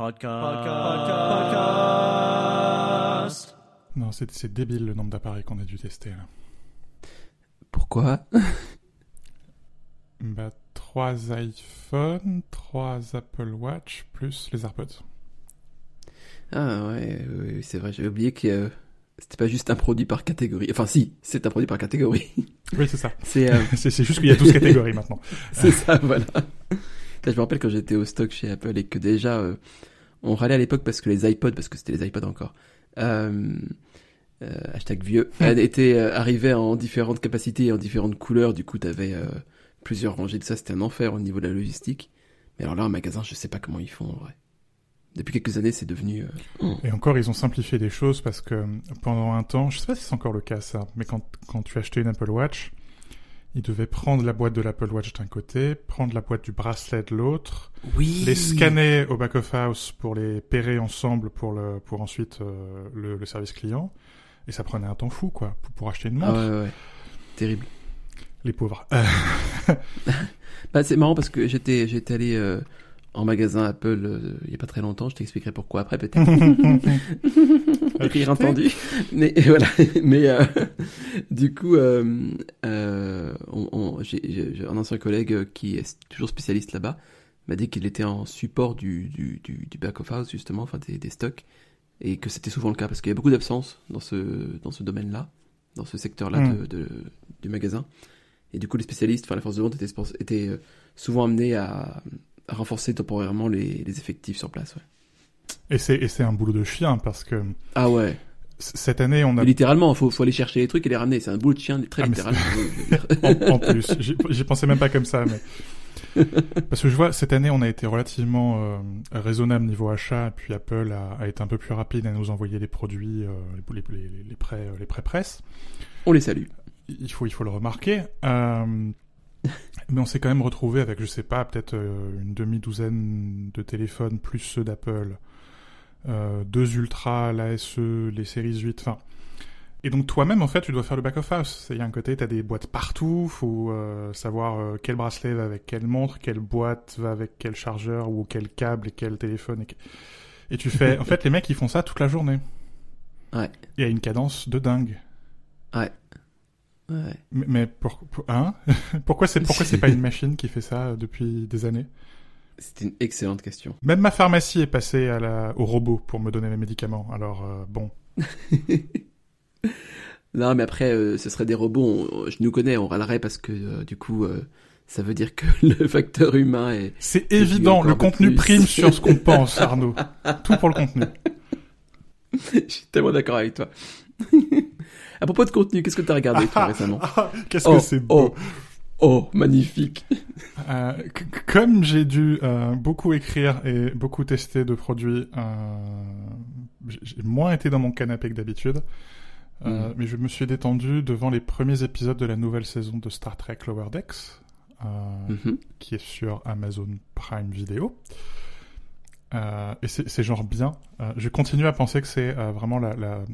Podcast. Non, c'est c'est débile le nombre d'appareils qu'on a dû tester. Là. Pourquoi? Bah, 3 iPhone, 3 Apple Watch, plus les AirPods. Ah ouais, oui, c'est vrai, j'avais oublié que euh, c'était pas juste un produit par catégorie. Enfin si, c'est un produit par catégorie. Oui, c'est ça. c'est euh, C'est c'est juste qu'il y a 12 catégories maintenant. c'est ça, voilà. Là, je me rappelle quand j'étais au stock chez Apple et que déjà euh, on râlait à l'époque parce que les iPods, parce que c'était les iPods encore, euh, euh, hashtag vieux, euh, étaient euh, arrivés en différentes capacités et en différentes couleurs. Du coup, t'avais euh, plusieurs rangées de ça. C'était un enfer au niveau de la logistique. Mais alors là, en magasin, je sais pas comment ils font en vrai. Depuis quelques années, c'est devenu. euh, Et encore, ils ont simplifié des choses parce que pendant un temps, je sais pas si c'est encore le cas ça, mais quand, quand tu achetais une Apple Watch, ils devaient prendre la boîte de l'Apple Watch d'un côté, prendre la boîte du bracelet de l'autre, Oui. les scanner au back of house pour les pairer ensemble pour le pour ensuite euh, le, le service client. Et ça prenait un temps fou, quoi, pour, pour acheter une Ah montre. ouais, ouais. Terrible. Les pauvres. Bah, c'est marrant parce que j'étais j'étais allé euh, en magasin Apple euh, il y a pas très longtemps. Je t'expliquerai pourquoi après peut-être. Rire entendu. Mais voilà. Mais euh, du coup, euh, euh, on, on- un ancien collègue euh, qui est toujours spécialiste là-bas m'a dit qu'il était en support du, du, du, du back of house justement, enfin des, des stocks, et que c'était souvent le cas parce qu'il y a beaucoup d'absence dans ce dans ce domaine-là, dans ce secteur-là Mm. de, de- du magasin. Et du coup, les spécialistes, enfin la force de vente, étaient euh, souvent amenés à, à renforcer temporairement les, les effectifs sur place. Ouais. Et c'est et c'est un boulot de chien parce que Ah ouais. cette année, on a Mais littéralement, faut, faut aller chercher les trucs et les ramener. C'est un boulot de chien, très Ah, littéralement. en, en plus. J'y pensais même pas comme ça, mais parce que je vois cette année on a été relativement euh, raisonnable niveau achat, et puis Apple a, a été un peu plus rapide à nous envoyer les produits, euh, les, les, les, prêts, les prêts presse. On les salue. Il faut, il faut le remarquer. Euh, mais on s'est quand même retrouvé avec, je sais pas, peut-être euh, une demi-douzaine de téléphones plus ceux d'Apple, euh, deux Ultra, l'ASE, les séries 8, enfin. Et donc toi-même, en fait, tu dois faire le back of house. Il y a un côté, tu as des boîtes partout, faut euh, savoir euh, quel bracelet va avec quelle montre, quelle boîte va avec quel chargeur ou quel câble et quel téléphone. Et, que- et tu fais, en fait, les mecs, ils font ça toute la journée. Ouais. Et à une cadence de dingue. Ouais. Mais, mais pour, pour- hein? Pourquoi c'est pourquoi c'est pas une machine qui fait ça depuis des années? C'est une excellente question. Même ma pharmacie est passée à la, au robot pour me donner mes médicaments. Alors euh, bon, Non, mais après, euh, ce serait des robots. on- je nous connais, on râlerait parce que euh, du coup, ça veut dire que le facteur humain est. c'est évident, le contenu plus. prime sur ce qu'on pense, Arnaud. Tout pour le contenu. je suis tellement d'accord avec toi. à propos de contenu, qu'est-ce que tu as regardé toi récemment? Ah, Qu'est-ce Oh, que c'est beau. oh, oh, magnifique. Euh, comme j'ai dû euh, beaucoup écrire et beaucoup tester de produits, euh, j'ai moins été dans mon canapé que d'habitude. Mm. Mais je me suis détendu devant les premiers épisodes de la nouvelle saison de Star Trek Lower Decks, Mhm. qui est sur Amazon Prime Video. Et c'est genre bien. Je continue à penser que c'est vraiment la, la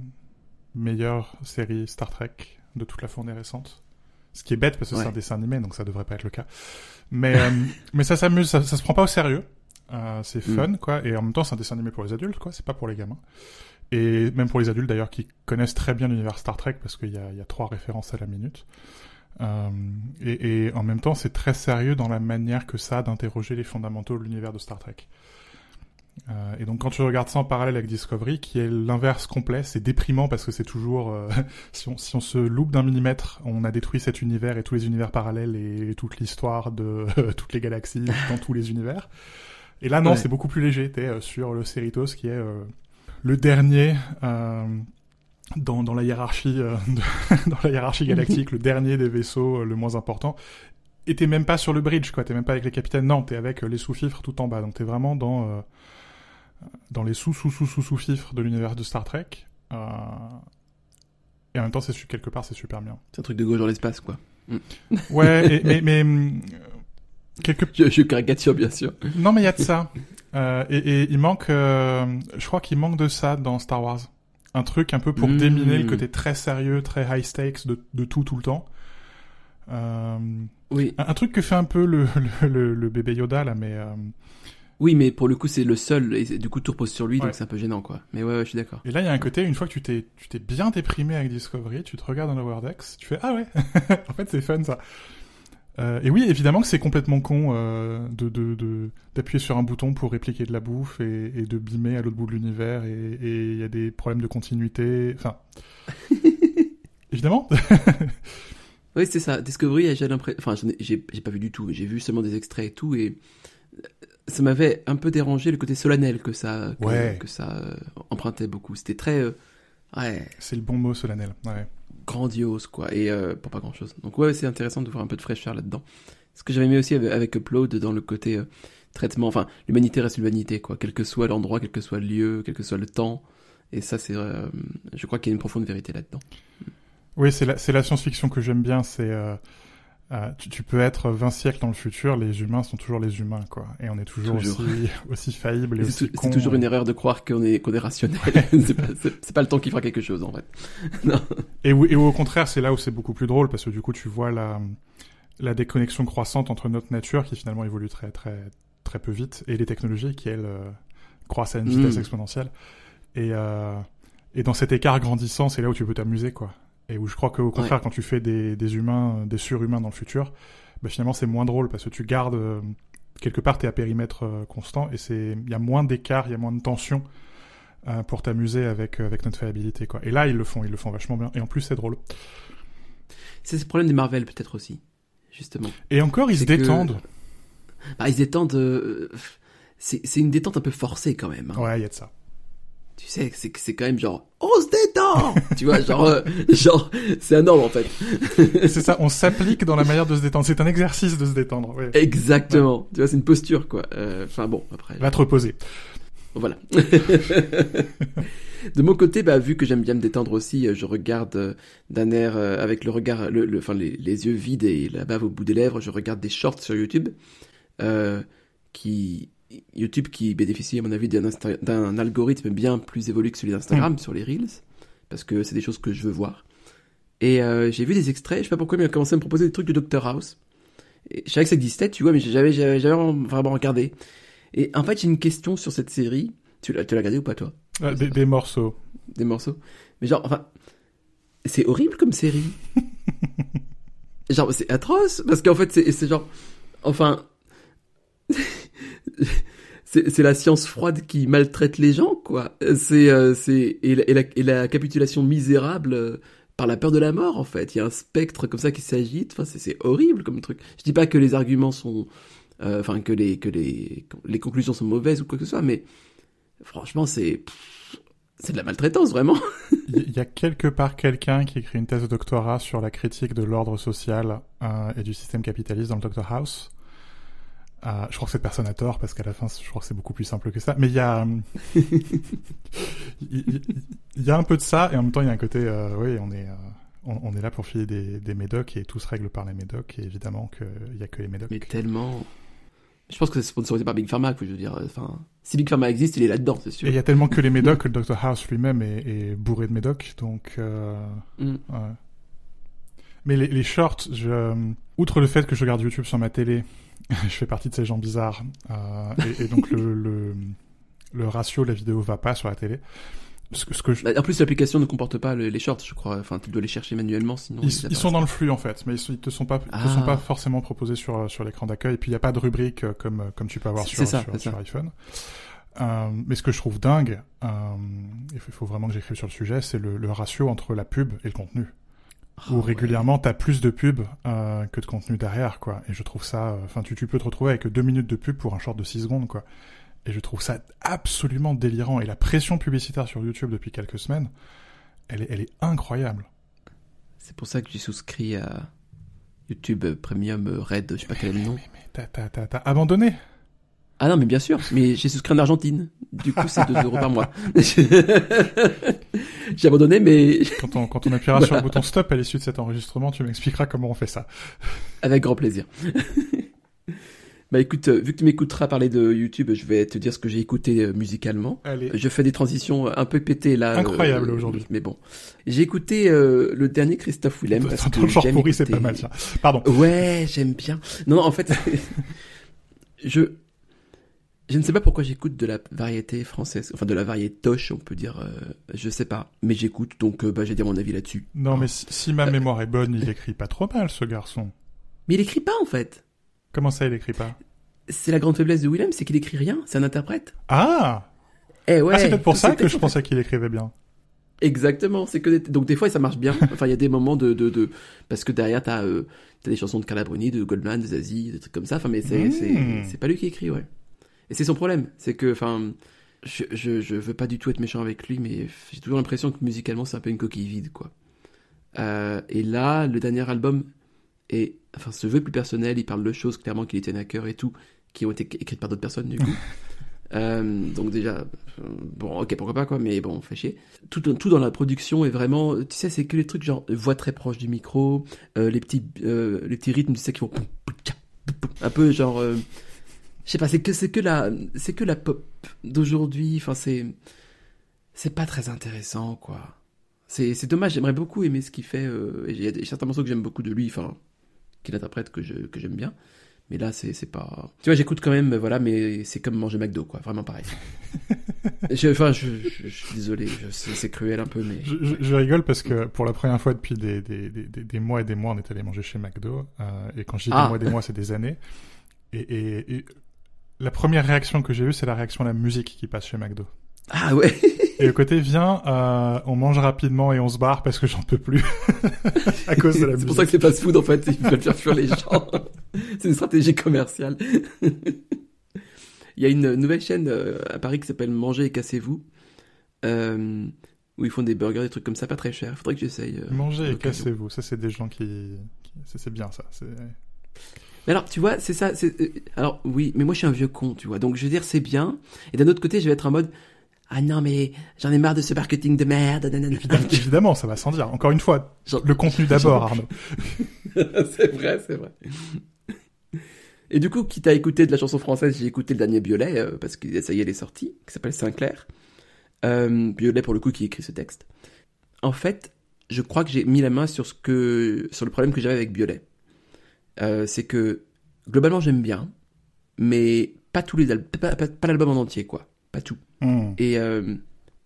meilleure série Star Trek de toute la fournée récente. Ce qui est bête parce que c'est un dessin animé, donc ça devrait pas être le cas. Mais, euh, mais ça s'amuse, ça, ça se prend pas au sérieux. Euh, c'est Mm. fun, quoi. Et en même temps, c'est un dessin animé pour les adultes, quoi. C'est pas pour les gamins. Et même pour les adultes, d'ailleurs, qui connaissent très bien l'univers Star Trek, parce qu'il y a, y a trois références à la minute. Euh, et, et en même temps, c'est très sérieux dans la manière que ça a d'interroger les fondamentaux de l'univers de Star Trek. Euh, et donc quand tu regardes ça en parallèle avec Discovery, qui est l'inverse complet, c'est déprimant parce que c'est toujours euh, si, on, si on se loupe d'un millimètre, on a détruit cet univers et tous les univers parallèles et, toute l'histoire de toutes les galaxies dans tous les univers. Et là non, Ouais. c'est beaucoup plus léger. T'es euh, sur le Cerritos qui est euh, le dernier euh, dans, dans la hiérarchie euh, de- dans la hiérarchie galactique, le dernier des vaisseaux, le moins important. Et t'es même pas sur le bridge, quoi. T'es même pas avec les capitaines. Non, t'es avec les sous-fifres tout en bas. Donc t'es vraiment dans euh, dans les sous sous sous sous sous fifres de l'univers de Star Trek. Euh, Et en même temps, c'est quelque part, c'est super bien. C'est un truc de gauche dans l'espace, quoi. Ouais, et- mais mais hum, quelque Je, je caricature, bien sûr. non, mais il y a de ça. Euh, et, et il manque, euh, je crois qu'il manque de ça dans Star Wars. Un truc un peu pour Mm. déminer le côté très sérieux, très high stakes de, de tout tout le temps. Oui. un, un truc que fait un peu le, le, le, le bébé Yoda là, mais Oui, mais pour le coup, c'est le seul, et du coup, tout repose sur lui, Ouais. donc c'est un peu gênant, quoi. Mais ouais, ouais, je suis d'accord. Et là, il y a un côté, une fois que tu t'es, tu t'es bien déprimé avec Discovery, tu te regardes dans le Wordex, tu fais ah ouais, en fait c'est fun ça. Euh, et oui, évidemment que c'est complètement con euh, de, de, de- d'appuyer sur un bouton pour répliquer de la bouffe et, et de beamer à l'autre bout de l'univers et il y a des problèmes de continuité. Enfin, évidemment. Oui, c'est ça. Discovery, j'ai l'impression. Enfin, j'ai pas vu du tout. J'ai vu seulement des extraits et tout, et ça m'avait un peu dérangé le côté solennel que ça, que, Ouais. que ça euh, empruntait beaucoup. C'était très, euh, ouais, c'est le bon mot solennel. Ouais. grandiose, quoi, et euh, pour pas grand chose. Donc ouais, c'est intéressant de voir un peu de fraîcheur là-dedans. Ce que j'avais aimé aussi avec, avec Upload dans le côté traitement, enfin, l'humanité reste l'humanité, quoi, quel que soit l'endroit, quel que soit le lieu, quel que soit le temps. Et ça, c'est, je crois qu'il y a une profonde vérité là-dedans. Oui, c'est la, c'est la science-fiction que j'aime bien. C'est euh, tu, tu peux être 20 siècles dans le futur, les humains sont toujours les humains, quoi. Et on est toujours, Toujours. aussi aussi faillibles et C'est aussi toujours une erreur de croire qu'on est, qu'on est rationnel. c'est pas, pas le temps qui fera quelque chose, en fait. Non. Et, où- et où, au contraire, c'est là où c'est beaucoup plus drôle parce que du coup, tu vois la la déconnexion croissante entre notre nature qui finalement évolue très très très peu vite et les technologies qui elles euh, croissent à une vitesse Mm. exponentielle. Et euh, et dans cet écart grandissant, c'est là où tu peux t'amuser, quoi. Et où je crois qu'au contraire, quand tu fais des, des humains, euh, des surhumains dans le futur, bah finalement c'est moins drôle parce que tu gardes euh, quelque part t'es à périmètre euh, constant et c'est il y a moins d'écart, il y a moins de tension pour t'amuser avec avec notre faillibilité, quoi. Et là ils le font, ils le font vachement bien. Et en plus c'est drôle. C'est ce problème des Marvel, peut-être aussi. Justement. Et encore ils se que- détendent. Bah, ils détendent, euh, c'est, c'est une détente un peu forcée, quand même. hein. Ouais, il y a de ça. Tu sais, c'est, c'est quand même genre, on se détend! tu vois, genre, euh, genre, c'est un en fait. c'est ça, on s'applique dans la manière de se détendre. C'est un exercice de se détendre. Ouais. Exactement. Tu vois, c'est une posture, quoi. Euh, Enfin, bon, après. Va te reposer. Voilà. de mon côté, bah, vu que j'aime bien me détendre aussi, euh, je regarde euh, d'un air euh, avec le regard, le, le- enfin les, les yeux vides et la bave au bout des lèvres, je regarde des shorts sur YouTube, euh, qui YouTube qui bénéficie à mon avis d'un algorithme bien plus évolué que celui d'Instagram sur les reels, parce que c'est des choses que je veux voir. Et euh, j'ai vu des extraits, je sais pas pourquoi, mais il a commencé à me proposer des trucs de Dr House. Et je savais que ça existait, tu vois, mais j'avais jamais vraiment regardé. Et en fait, j'ai une question sur cette série. Tu l'as tu l'as regardé ou pas, toi? Des, des morceaux. Des morceaux Mais genre, enfin, c'est horrible comme série. genre, c'est atroce, parce qu'en fait, c'est c'est genre, enfin, c'est la science froide qui maltraite les gens, quoi. C'est euh, et, la- capitulation misérable euh, par la peur de la mort, en fait. Il y a un spectre comme ça qui s'agite. Enfin, c'est horrible comme truc. Je dis pas que les arguments sont, euh, enfin, que les que les les conclusions sont mauvaises ou quoi que ce soit, mais franchement, c'est c'est de la maltraitance, vraiment. Il y a quelque part quelqu'un qui écrit une thèse de doctorat sur la critique de l'ordre social et du système capitaliste dans le Dr House. Euh, je crois que cette personne a tort parce qu'à la fin, je crois que c'est beaucoup plus simple que ça. Mais il y a, euh, il, il- il y a un peu de ça et en même temps il y a un côté, euh, oui, on est, euh, on, on est là pour filer des, des médocs et tout se règle par les médocs et évidemment qu'il y a que les médocs. Mais tellement. Je pense que c'est sponsorisé par Big Pharma, que je veux dire. Enfin, si Big Pharma existe, il est là-dedans, c'est Et sûr. il y a tellement que les médocs que le Dr House lui-même est, est bourré de médocs, donc. Euh, Mm. Ouais. Mais les, les shorts, je, outre le fait que je regarde YouTube sur ma télé, je fais partie de ces gens bizarres, euh, et, et donc le, le, le ratio la vidéo va pas sur la télé. Ce que, ce que je- Bah, En plus, l'application ne comporte pas le- les shorts, je crois. Enfin, tu dois les chercher manuellement, sinon. ils, ils ils sont dans le flux en fait, mais ils, ils te sont pas, ils te Ah. sont pas forcément proposés sur sur l'écran d'accueil. Et puis il y a pas de rubrique euh, comme euh, comme tu peux avoir sur ça, sur, iPhone. Euh, mais ce que je trouve dingue, euh, il faut- il faut vraiment que j'écrive sur le sujet, c'est le, le ratio entre la pub et le contenu. Ah, où ouais. régulièrement t'as plus de pub euh, que de contenu derrière quoi. Et je trouve ça euh, enfin tu, tu peux te retrouver avec deux minutes de pub pour un short de 6 secondes quoi. Et je trouve ça absolument délirant. Et la pression publicitaire sur YouTube depuis quelques semaines elle est, elle est incroyable. C'est pour ça que j'ai souscrit à YouTube Premium Red, je sais pas quel est le nom. mais, mais t'as, t'as, t'as, t'as abandonné Ah non, mais bien sûr, mais j'ai souscrit en Argentine. Du coup, c'est 2 euros par mois. j'ai abandonné, mais quand on, quand on appuiera sur le bouton stop à l'issue de cet enregistrement tu m'expliqueras comment on fait ça avec grand plaisir. bah écoute, euh, vu que tu m'écouteras parler de YouTube, je vais te dire ce que j'ai écouté euh, musicalement. allez Je fais des transitions un peu pétées là. Incroyable euh, aujourd'hui. Mais bon. J'ai écouté euh, le dernier Christophe Willem. parce que le genre pourri c'est pas mal ça pardon Ouais, j'aime bien. Non, non, en fait, je Je ne sais pas pourquoi j'écoute de la variété française, enfin de la variété toche, on peut dire, euh, je sais pas, mais j'écoute, donc euh, bah, j'ai dit mon avis là-dessus. Non, mais si, si ma mémoire est bonne, il écrit pas trop mal, ce garçon. Mais il écrit pas en fait. Comment ça, il écrit pas? C'est la grande faiblesse de Willem, c'est qu'il écrit rien, c'est un interprète. Ah Eh ouais. Ah, c'est peut-être pour ça que je pensais qu'il écrivait bien. Exactement, c'est que des- donc des fois ça marche bien. Enfin il y a des moments de de, de... parce que derrière t'as euh, t'as des chansons de Carla Bruni, de Goldman, de Zazie, des trucs comme ça. Enfin mais c'est c'est c'est pas lui qui écrit ouais. Et c'est son problème, c'est que enfin je, je je veux pas du tout être méchant avec lui, mais j'ai toujours l'impression que musicalement c'est un peu une coquille vide quoi. Euh, et là le dernier album est enfin se veut plus personnel, il parle de choses clairement qui lui tiennent à cœur et tout, qui ont été écrites par d'autres personnes du coup. Euh, donc déjà, bon, ok, pourquoi pas quoi, mais bon, fait chier. Tout, tout dans la production est vraiment, tu sais, c'est que les trucs genre voix très proche du micro, euh, les petits, euh, les petits rythmes, tu sais, qui vont un peu genre, je sais pas, c'est que c'est que la, c'est que la pop d'aujourd'hui. Enfin, c'est, c'est pas très intéressant quoi. C'est, c'est dommage. J'aimerais beaucoup aimer ce qu'il fait. euh, il y a des- certains morceaux que j'aime beaucoup de lui, enfin, qu'il interprète que je, que j'aime bien. Mais là, c'est, c'est pas. Tu vois, j'écoute quand même, voilà, mais c'est comme manger McDo, quoi. Vraiment pareil. Je- Enfin, je, je- je suis désolé, c'est, cruel un peu, mais. Je, rigole parce que pour la première fois depuis des, des, des, des- des mois et des mois, on est allé manger chez McDo. euh, et quand je dis Ah. des mois et des mois, c'est des années. Et, et, et la première réaction que j'ai eue, c'est la réaction à la musique qui passe chez McDo. Ah ouais Et le côté, viens, euh, on mange rapidement et on se barre parce que j'en peux plus. à cause de la C'est musique. pour ça que c'est fast food, en fait. Ils veulent faire fuir les gens. c'est une stratégie commerciale. Il y a une nouvelle chaîne euh, à Paris qui s'appelle Manger et Cassez-vous. euh, où ils font des burgers, des trucs comme ça, pas très cher. Faudrait que j'essaye. euh, Mangez et cassez-vous. Ça, c'est des gens qui... C'est bien, ça. C'est... Mais alors, tu vois, c'est ça. c'est- euh, Alors, oui, mais moi, je suis un vieux con, tu vois. Donc, je veux dire, c'est bien. Et d'un autre côté, je vais être en mode, ah non, mais j'en ai marre de ce marketing de merde. nanana. Évidemment, ça va sans dire. Encore une fois, Genre- le contenu d'abord, Arnaud. c'est vrai, c'est vrai. Et du coup, quitte à écouter de la chanson française, j'ai écouté le dernier Biolay, euh, parce que ça y est, elle est sortie, qui s'appelle Sinclair. Euh, Biolay, pour le coup, qui écrit ce texte. En fait, je crois que j'ai mis la main sur ce que, sur le problème que j'avais avec Biolay. Euh, c'est que, globalement, j'aime bien, mais pas tous les albums, pas, pas- pas l'album en entier, quoi. Pas tout. Hmm. Et, euh,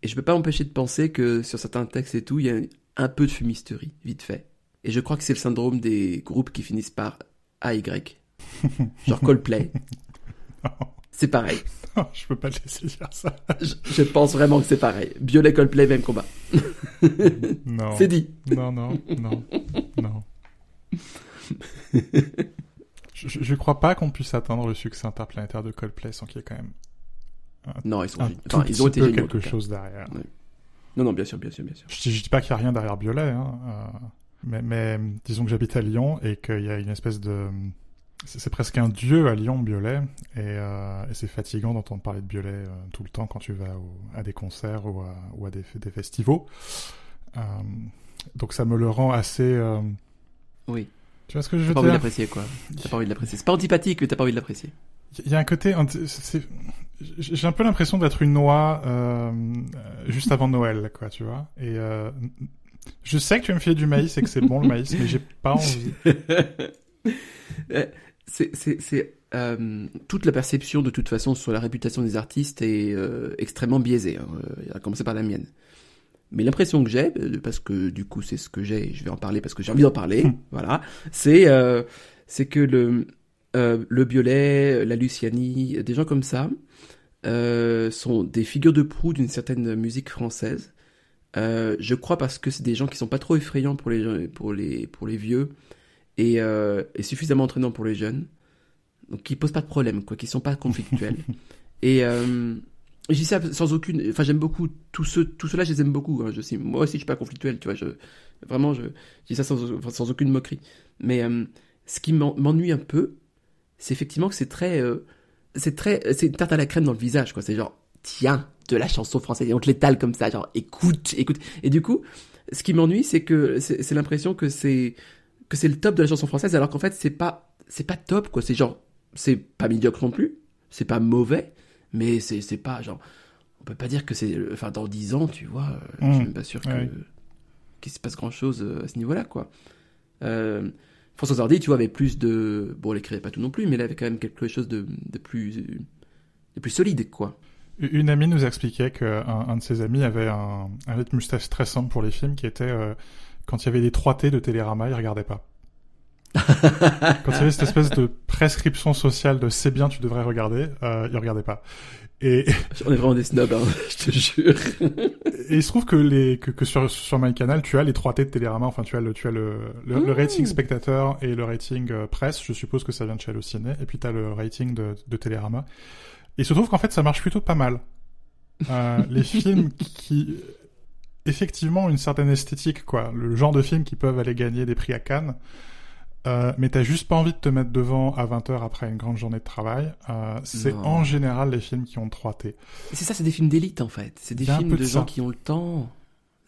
et je peux pas m'empêcher de penser que sur certains textes et tout, il y a un peu de fumisterie, vite fait. Et je crois que c'est le syndrome des groupes qui finissent par AY. Genre Coldplay. C'est pareil. Non, je peux pas te laisser dire ça. Je, je pense vraiment que c'est pareil. Violet Coldplay, même combat. Non. C'est dit. Non, non, non, non. je, je crois pas qu'on puisse atteindre le succès interplanétaire de Coldplay sans qu'il y ait quand même Non, ils sont un tout Enfin, ils ont petit été peu géniaux. en quelque chose derrière. Non, non, bien sûr, bien sûr, bien sûr. Je, je dis pas qu'il y a rien derrière Biolay, hein, euh, mais, mais disons que j'habite à Lyon et qu'il y a une espèce de... C'est presque un dieu à Lyon, Biolay, et, euh, et c'est fatigant d'entendre parler de Biolay euh, tout le temps quand tu vas au- à des concerts ou à, ou à des, des festivals. Donc ça me le rend assez... Oui. Tu vois ce que je T'as veux pas envie de dire l'apprécier, quoi. T'as pas envie de l'apprécier. C'est pas antipathique, mais t'as pas envie de l'apprécier. Il y a un côté... J'ai un peu l'impression d'être une noix euh, euh, juste avant Noël, quoi, tu vois. Et euh, je sais que tu vas me filer du maïs et que c'est bon le maïs, mais j'ai pas envie. C'est euh, toute la perception de toute façon sur la réputation des artistes est extrêmement biaisée hein, à commencer par la mienne mais l'impression que j'ai euh, parce que du coup c'est ce que j'ai et je vais en parler parce que j'ai envie d'en parler Hmm. voilà c'est euh, c'est que le euh, le Biolay la Luciani des gens comme ça euh, sont des figures de proue d'une certaine musique française je crois parce que c'est des gens qui sont pas trop effrayants pour les pour les pour les vieux et, et suffisamment entraînants pour les jeunes. Donc qui posent pas de problème, quoi, qui sont pas conflictuels. et dis ça sans aucune. Enfin, j'aime beaucoup tous ceux, tous ceux-là, je les aime beaucoup. hein. Je sais, moi aussi, je suis pas conflictuel, tu vois. Je, vraiment, je, dis ça sans, sans aucune moquerie. Mais euh, ce qui m'en- m'ennuie un peu, c'est effectivement que c'est très, euh, c'est très, c'est une tarte à la crème dans le visage, quoi. C'est genre, tiens, de la chanson française et on te l'étale comme ça, genre, écoute, écoute. Et du coup, ce qui m'ennuie, c'est que c'est l'impression que c'est que c'est le top de la chanson française, alors qu'en fait, c'est pas, c'est pas top, quoi. C'est genre, c'est pas médiocre non plus, c'est pas mauvais, mais c'est, c'est pas, genre, on peut pas dire que c'est, enfin, dans 10 ans, tu vois, euh, je suis Mm. même pas sûr que, Ouais. qu'il se passe grand chose à ce niveau-là, quoi. Euh, François Hardy, tu vois, avait plus de, bon, elle écrivait pas tout non plus, mais elle avait quand même quelque chose de, de plus, et plus solide, quoi. Une amie nous expliquait qu'un un de ses amis avait un, un rythme très simple pour les films qui était euh, quand il y avait des 3T de Télérama, il regardait pas. quand il y avait cette espèce de prescription sociale de c'est bien, tu devrais regarder, euh, il regardait pas. Et on est vraiment des snobs, hein, je te jure. et il se trouve que les que, que sur sur MyCanal, tu as les 3T de Télérama, enfin tu as le tu as le le, le rating spectateur et le rating euh, presse, je suppose que ça vient de chez Allociné et puis tu as le rating de de Télérama. Et il se trouve qu'en fait ça marche plutôt pas mal. Euh, les films qui effectivement une certaine esthétique quoi, le genre de films qui peuvent aller gagner des prix à Cannes. Euh, mais t'as juste pas envie de te mettre devant à 20h après une grande journée de travail. Euh, c'est en général les films qui ont 3T. Et C'est ça, c'est des films d'élite en fait. C'est des films de de gens ça. qui ont le temps.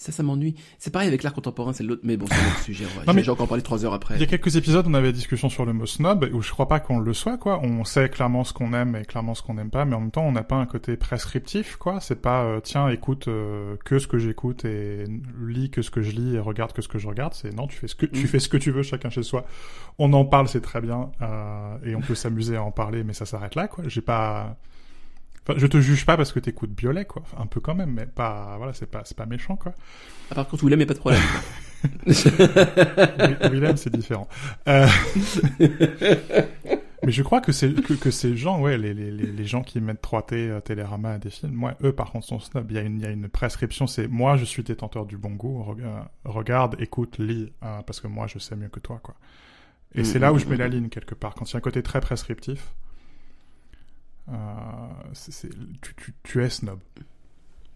Ça, ça m'ennuie. C'est pareil avec l'art contemporain, c'est l'autre. Mais bon, c'est un autre sujet. Ouais. Mais- J'ai encore parlé trois heures après. Il y a quelques épisodes, on avait la discussion sur le mot snob, où je crois pas qu'on le soit, quoi. On sait clairement ce qu'on aime et clairement ce qu'on n'aime pas, mais en même temps, on n'a pas un côté prescriptif, quoi. C'est pas, euh, tiens, écoute euh, que ce que j'écoute et lis que ce que je lis et regarde que ce que je regarde. C'est non, tu fais ce que tu Mm. fais ce que tu veux, chacun chez soi. On en parle, c'est très bien, euh, et on peut s'amuser à en parler, mais ça s'arrête là, quoi. J'ai pas. Enfin, je te juge pas parce que t'écoutes Biolay, quoi. Enfin, un peu quand même, mais pas, voilà, c'est pas, c'est pas méchant, quoi. Ah, par contre, Willem, y a pas de problème. Wi- Willem, c'est différent. Euh, Mais je crois que c'est que, que ces gens, ouais, les, les, les gens qui mettent 3T euh, Télérama à des films, moi, eux, par contre, sont. Il y a une, il y a une prescription, c'est moi, je suis détenteur du bon goût. Euh, regarde, écoute, lis, euh, parce que moi, je sais mieux que toi, quoi. Et Mm, c'est là où mm, je mets mm, la mm. ligne quelque part. Quand il y a un côté très prescriptif, euh, tu, tu, tu es snob.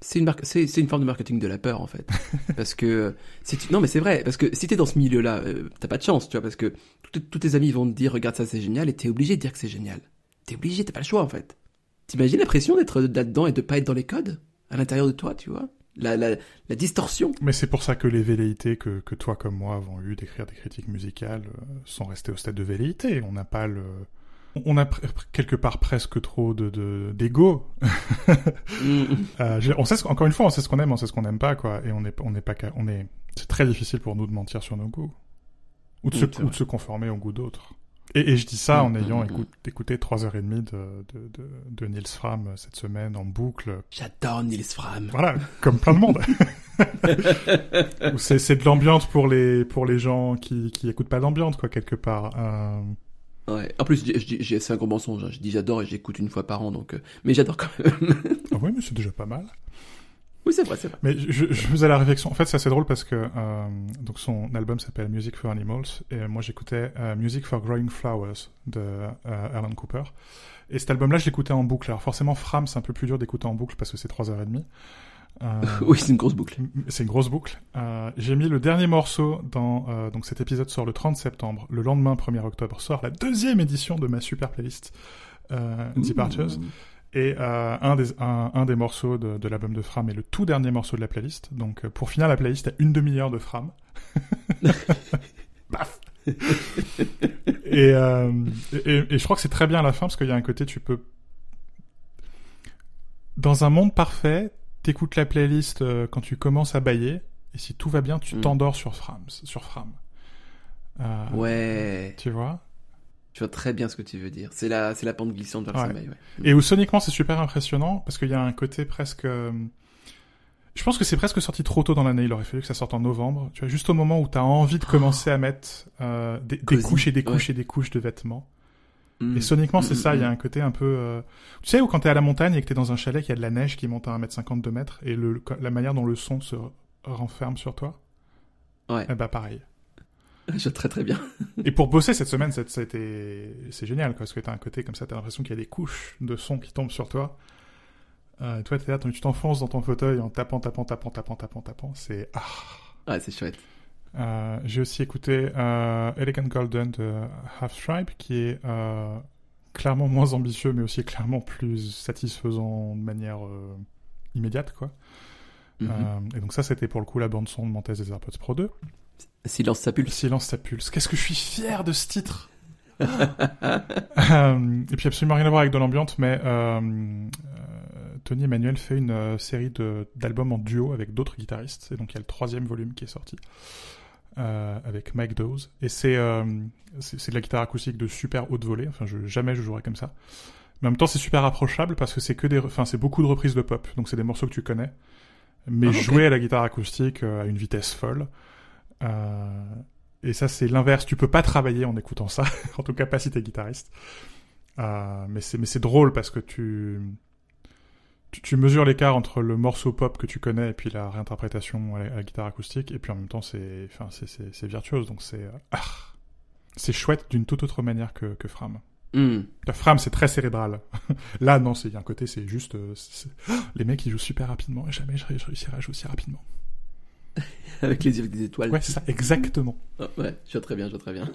C'est une, c'est, forme de marketing de la peur en fait. parce que si tu- non mais c'est vrai parce que si t'es dans ce milieu-là, euh, t'as pas de chance, tu vois, parce que tous tes amis vont te dire regarde ça c'est génial et t'es obligé de dire que c'est génial. T'es obligé, t'as pas le choix en fait. T'imagines la pression d'être là-dedans et de pas être dans les codes à l'intérieur de toi, tu vois? La, la, la distorsion. Mais c'est pour ça que les velléités que, que toi comme moi avons eu d'écrire des critiques musicales euh, sont restées au stade de velléité. On n'a pas le... On a quelque part presque trop de de- d'ego. Mm. Euh, on sait ce- encore une fois, on sait ce qu'on aime, on sait ce qu'on n'aime pas, quoi. Et on n'est on n'est pas, on est. C'est très difficile pour nous de mentir sur nos goûts ou de, se, ou de se conformer au goût d'autres. Et, et je dis ça en Mm, ayant mm, écout- écouté trois heures et demie de, de, de, de Niels Fram euh, cette semaine en boucle. J'adore Nils Fram. Voilà, comme plein de monde. C'est de l'ambiance pour les pour les gens qui qui écoutent pas d'ambiance quoi quelque part. Euh, Ouais. En plus, c'est un gros mensonge. hein. Je dis j'adore et j'écoute une fois par an, donc. euh, Mais j'adore quand même. ah oui, mais c'est déjà pas mal. oui, c'est vrai, c'est vrai. Mais je, je faisais la réflexion. En fait, c'est assez drôle parce que euh, donc son album s'appelle Music for Animals et moi j'écoutais euh, Music for Growing Flowers de euh, Alan Cooper. Et cet album-là, je l'écoutais en boucle. Alors forcément, Fram, c'est un peu plus dur d'écouter en boucle parce que c'est trois heures et demie. Euh, oui, c'est une grosse boucle. C'est une grosse boucle. Euh, J'ai mis le dernier morceau dans euh, donc cet épisode sort le 30 septembre. Le lendemain, 1er octobre, sort la deuxième édition de ma super playlist Departures. Et un, des, un, un des morceaux de, de l'album de Fram est le tout dernier morceau de la playlist. Donc pour finir la playlist, à une demi-heure de Fram. Paf et, et, et je crois que c'est très bien à la fin parce qu'il y a un côté, tu peux... Dans un monde parfait, t'écoutes la playlist euh, quand tu commences à bailler, et si tout va bien, tu Mm. t'endors sur Fram. Sur Fram. Euh, Ouais. Tu vois? Je vois très bien ce que tu veux dire. C'est la, c'est la pente glissante vers le Ouais. sommeil, ouais. Et où soniquement c'est super impressionnant parce qu'il y a un côté presque. euh, Je pense que c'est presque sorti trop tôt dans l'année. Il aurait fallu que ça sorte en novembre. Tu vois, juste au moment où t'as envie de commencer à mettre euh, des, couches et des couches ouais. et des couches de vêtements. Mm. Et soniquement c'est Mm, ça. Il y a mm, un côté un peu. euh, Tu sais où quand t'es à la montagne et que t'es dans un chalet, qu'il y a de la neige qui monte à 1m50 2 mètres et le, la manière dont le son se renferme sur toi? Ouais. Eh bah pareil. Je très très bien. Et pour bosser cette semaine, c'était c'est génial quoi, parce que t'as un côté comme ça, t'as l'impression qu'il y a des couches de son qui tombent sur toi. Euh, et toi, t'es là, tu t'enfonces dans ton fauteuil en tapant, tapant, tapant, tapant, tapant, tapant. C'est ah. Ouais, c'est chouette. Euh, J'ai aussi écouté euh, Elegant Golden de Half Stripe, qui est euh, clairement moins ambitieux, mais aussi clairement plus satisfaisant de manière immédiate quoi. Mhm. Et donc ça, c'était pour le coup la bande son de Montez des AirPods Pro 2. Silence, ça pulse. Silence, ça pulse. Qu'est-ce que je suis fier de ce titre Et puis absolument rien à voir avec de l'ambiance, mais Tony Emmanuel fait une série de- d'albums en duo avec d'autres guitaristes, et donc il y a le troisième volume qui est sorti. Euh, avec Mike Dawes et c'est euh, de la guitare acoustique de super haute volée enfin je, jamais je jouerai comme ça Mais en même temps, c'est super approchable parce que c'est que des, enfin, c'est beaucoup de reprises de pop. Donc c'est des morceaux que tu connais, mais Ah, ok. joués à la guitare acoustique euh, à une vitesse folle. Euh, et ça, c'est l'inverse. Tu peux pas travailler en écoutant ça. en tout cas, pas si t'es guitariste. Euh, mais c'est, mais c'est drôle parce que tu, tu, tu mesures l'écart entre le morceau pop que tu connais et puis la réinterprétation à la, à la guitare acoustique. Et puis en même temps, c'est, enfin, c'est, virtuose. Donc c'est, euh, ah, c'est chouette d'une toute autre manière que, que Fram. Hmm. La Fram, c'est très cérébral. Là, non, c'est il y a un côté, c'est juste, euh, c'est- les mecs ils jouent super rapidement. Et jamais je, je réussirai à jouer aussi rapidement. Avec les yeux des étoiles. Ouais, ça, exactement. Ah, ouais, je vois très bien, je vois très bien.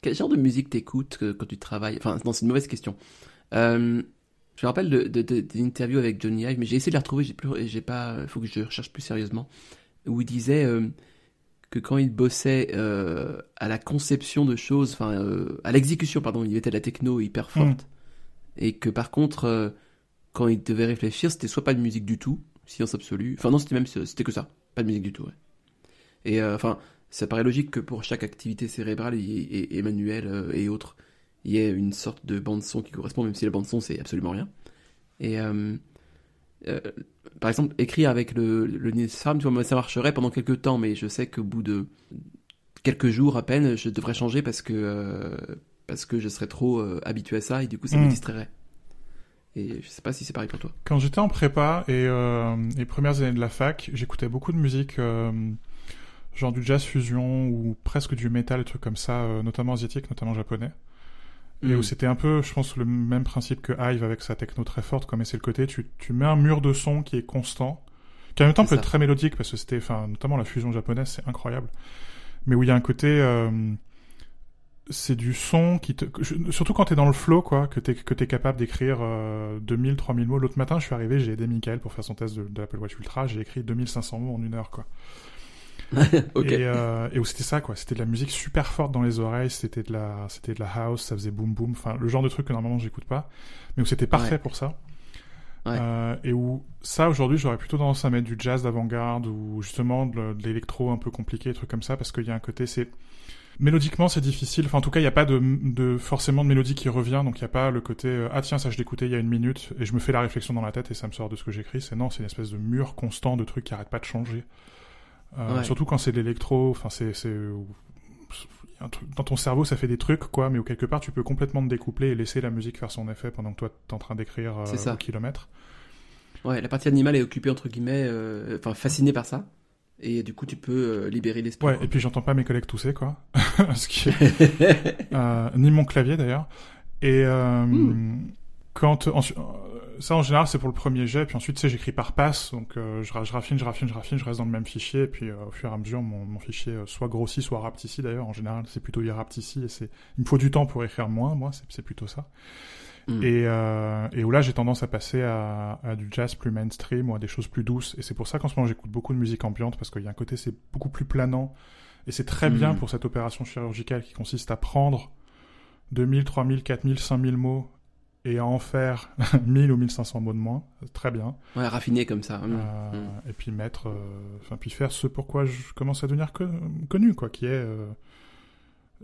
Quel genre de musique t'écoutes euh, quand tu travailles? Enfin, non, c'est une mauvaise question. Euh, je me rappelle de, de, de- d'une interview avec Johnny Ive, mais j'ai essayé de la retrouver, j'ai plus, j'ai pas, il faut que je recherche plus sérieusement, où il disait euh, que quand il bossait euh, à la conception de choses, enfin, euh, à l'exécution, pardon, il mettait de la techno hyper forte, et que par contre, quand il devait réfléchir, c'était soit pas de musique du tout, silence absolu, enfin non, c'était même, c'était que ça, pas de musique du tout, ouais. Et enfin, ça paraît logique que pour chaque activité cérébrale et, et- et manuelle et autres, il y ait une sorte de bande son qui correspond, même si la bande son c'est absolument rien. Et euh, euh, par exemple, écrire avec le, le tu vois, ça marcherait pendant quelques temps, mais je sais qu'au bout de quelques jours à peine, je devrais changer parce que euh, parce que je serais trop euh, habitué à ça et du coup ça me Mm. distrairait. Et je sais pas si c'est pareil pour toi. Quand j'étais en prépa et euh, les premières années de la fac, j'écoutais beaucoup de musique, genre du jazz fusion ou presque du metal, des trucs comme ça, notamment asiatique, notamment japonais. Et Mm. où c'était un peu, je pense, le même principe que Hive avec sa techno très forte, comme c'est le côté, tu, tu mets un mur de son qui est constant, qui en même temps peut ça. être très mélodique parce que c'était, enfin, notamment la fusion japonaise, c'est incroyable. Mais où il y a un côté, euh, c'est du son qui te, surtout quand t'es dans le flow, quoi, que t'es, que t'es capable d'écrire euh, 2000, 3000 mots. L'autre matin, je suis arrivé, j'ai aidé Michael pour faire son test de, de l'Apple Watch Ultra, j'ai écrit 2500 mots en une heure, quoi. Et, euh, et où c'était ça, quoi. C'était de la musique super forte dans les oreilles, c'était de la, c'était de la house, ça faisait boum boum. Enfin, le genre de truc que normalement j'écoute pas, mais où c'était parfait Ouais. pour ça. Ouais. Euh, et où ça aujourd'hui j'aurais plutôt tendance à mettre du jazz d'avant-garde ou justement de, de l'électro un peu compliqué, des trucs comme ça, parce qu'il y a un côté c'est mélodiquement c'est difficile. Enfin en tout cas il n'y a pas de, de forcément de mélodie qui revient, donc il n'y a pas le côté euh, ah tiens ça je l'écoutais il y a une minute et je me fais la réflexion dans la tête et ça me sort de ce que j'écris. C'est non c'est une espèce de mur constant de trucs qui arrêtent pas de changer. Euh, Ouais. Surtout quand c'est de l'électro, enfin c'est dans ton cerveau ça fait des trucs quoi, mais où quelque part tu peux complètement te découpler et laisser la musique faire son effet pendant que toi t'es en train d'écrire euh, au kilomètre. Ouais, la partie animale est occupée entre guillemets, euh, enfin fascinée par ça. Et du coup, tu peux euh, libérer l'esprit. Ouais, et puis j'entends pas mes collègues tousser quoi, ce qui est- ni mon clavier d'ailleurs. Et Hmm. Quand euh, ça en général c'est pour le premier jet, puis ensuite sais j'écris par passe, donc euh, je, ra- je raffine, je raffine, je raffine, je reste dans le même fichier, et puis euh, au fur et à mesure mon, mon fichier euh, soit grossit, soit rapetissit d'ailleurs. En général c'est plutôt il et c'est il me faut du temps pour écrire moins, moi c'est c'est plutôt ça. Hmm. Et, euh, et où là, j'ai tendance à passer à, à du jazz plus mainstream ou à des choses plus douces. Et c'est pour ça qu'en ce moment, j'écoute beaucoup de musique ambiante parce qu'il y a un côté, c'est beaucoup plus planant. Et c'est très bien Mhm. pour cette opération chirurgicale qui consiste à prendre 2000, 3000, 4000, 5000 mots et à en faire 1000 ou 1500 mots de moins. Très bien. Ouais, raffiné comme ça. Euh, Hmm. Et puis mettre, euh, enfin, puis faire ce pourquoi je commence à devenir co- connu, quoi, qui est, euh,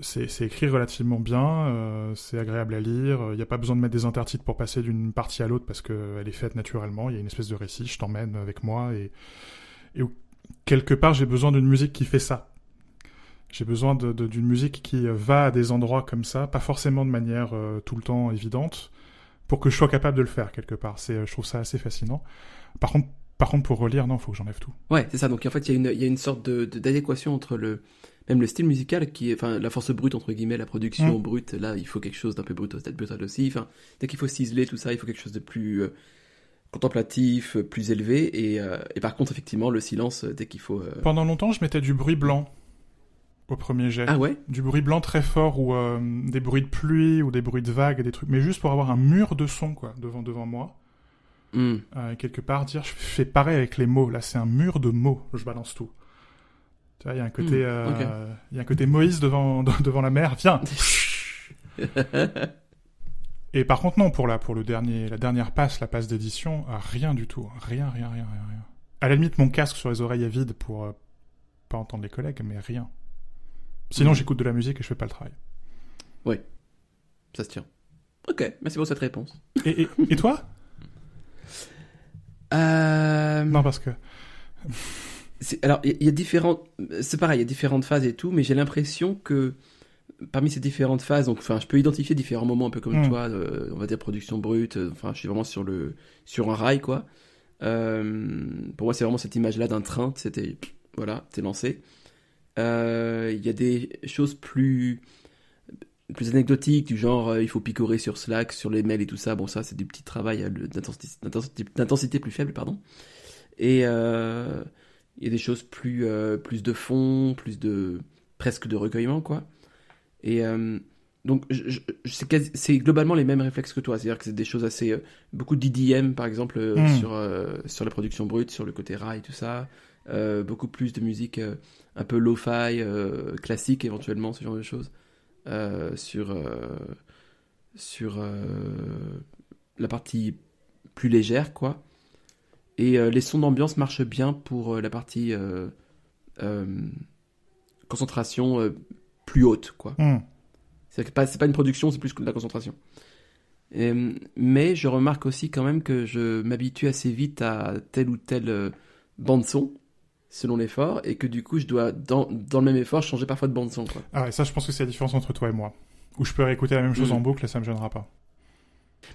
c'est écrit relativement bien, euh, c'est agréable à lire, il n'y a pas besoin de mettre des intertitres pour passer d'une partie à l'autre parce qu'elle est faite naturellement, il y a une espèce de récit, je t'emmène avec moi et, et quelque part j'ai besoin d'une musique qui fait ça. J'ai besoin d'une musique qui va à des endroits comme ça, pas forcément de manière tout le temps évidente, pour que je sois capable de le faire quelque part. C'est, je trouve ça assez fascinant. Par contre, par contre, pour relire, non, faut que j'enlève tout. Ouais, c'est ça. Donc en fait, il y, a une- il y a une sorte de d'adéquation entre le même le style musical qui est, enfin, la force brute entre guillemets, la production Mm. brute. Là, il faut quelque chose d'un peu brutal, brutal aussi. Enfin, dès qu'il faut ciseler tout ça, il faut quelque chose de plus euh, contemplatif, euh, plus élevé. Et, euh, et par contre, effectivement, le silence euh, dès qu'il faut. euh, Pendant longtemps, je mettais du bruit blanc au premier jet. Ah ouais. Du bruit blanc très fort ou euh, des bruits de pluie ou des bruits de vagues, des trucs, mais juste pour avoir un mur de son quoi devant devant moi. Hmm. Euh, quelque part dire, je fais pareil avec les mots. Là, c'est un mur de mots. Je balance tout. Tu vois, il y a un côté, Mm, euh, ok. il y a un côté Moïse devant devant la mer. Viens. Et par contre, non, pour la, pour le dernier, la dernière passe, la passe d'édition, ah, rien du tout. Rien, rien, rien, rien, rien. À la limite, mon casque sur les oreilles est vide pour pas entendre les collègues, mais rien. Sinon, j'écoute de la musique et je fais pas le travail. Ça se tient. Ok, merci pour cette réponse. Et, et, et toi? Euh... Non, parce que. Alors, il y, y a différentes. C'est pareil, il y a différentes phases et tout, mais j'ai l'impression que parmi ces différentes phases, donc, enfin, je peux identifier différents moments un peu comme Mm. toi, euh, on va dire production brute. euh, Enfin, je suis vraiment sur le sur un rail, quoi. Pour moi, c'est vraiment cette image-là d'un train. C'était voilà, t'es lancé. Euh, Il y a des choses plus plus anecdotiques du genre euh, il faut picorer sur Slack, sur les mails et tout ça. Bon, ça c'est du petit travail euh, d'intensité plus faible, pardon. Et il y a des choses plus plus de fond, plus de presque de recueillement quoi. Et euh, donc c'est globalement les mêmes réflexes que toi, c'est-à-dire que c'est des choses assez euh, beaucoup d'IDM par exemple euh, Mm. sur sur la production brute, sur le côté rail tout ça. Euh, beaucoup plus de musique euh, un peu lo-fi, euh, classique éventuellement, ce genre de choses. Sur sur la partie plus légère, quoi. Et les sons d'ambiance marchent bien pour la partie concentration plus haute, quoi. Hmm. C'est pas, pas une production, c'est plus que de la concentration. Et, mais je remarque aussi quand même que je m'habitue assez vite à telle ou telle bande son selon l'effort et que du coup je dois dans, dans le même effort changer parfois de bande son quoi. Ah, et ça, je pense que c'est la différence entre toi et moi. Où je peux réécouter la même chose Mm. en boucle et ça me gênera pas.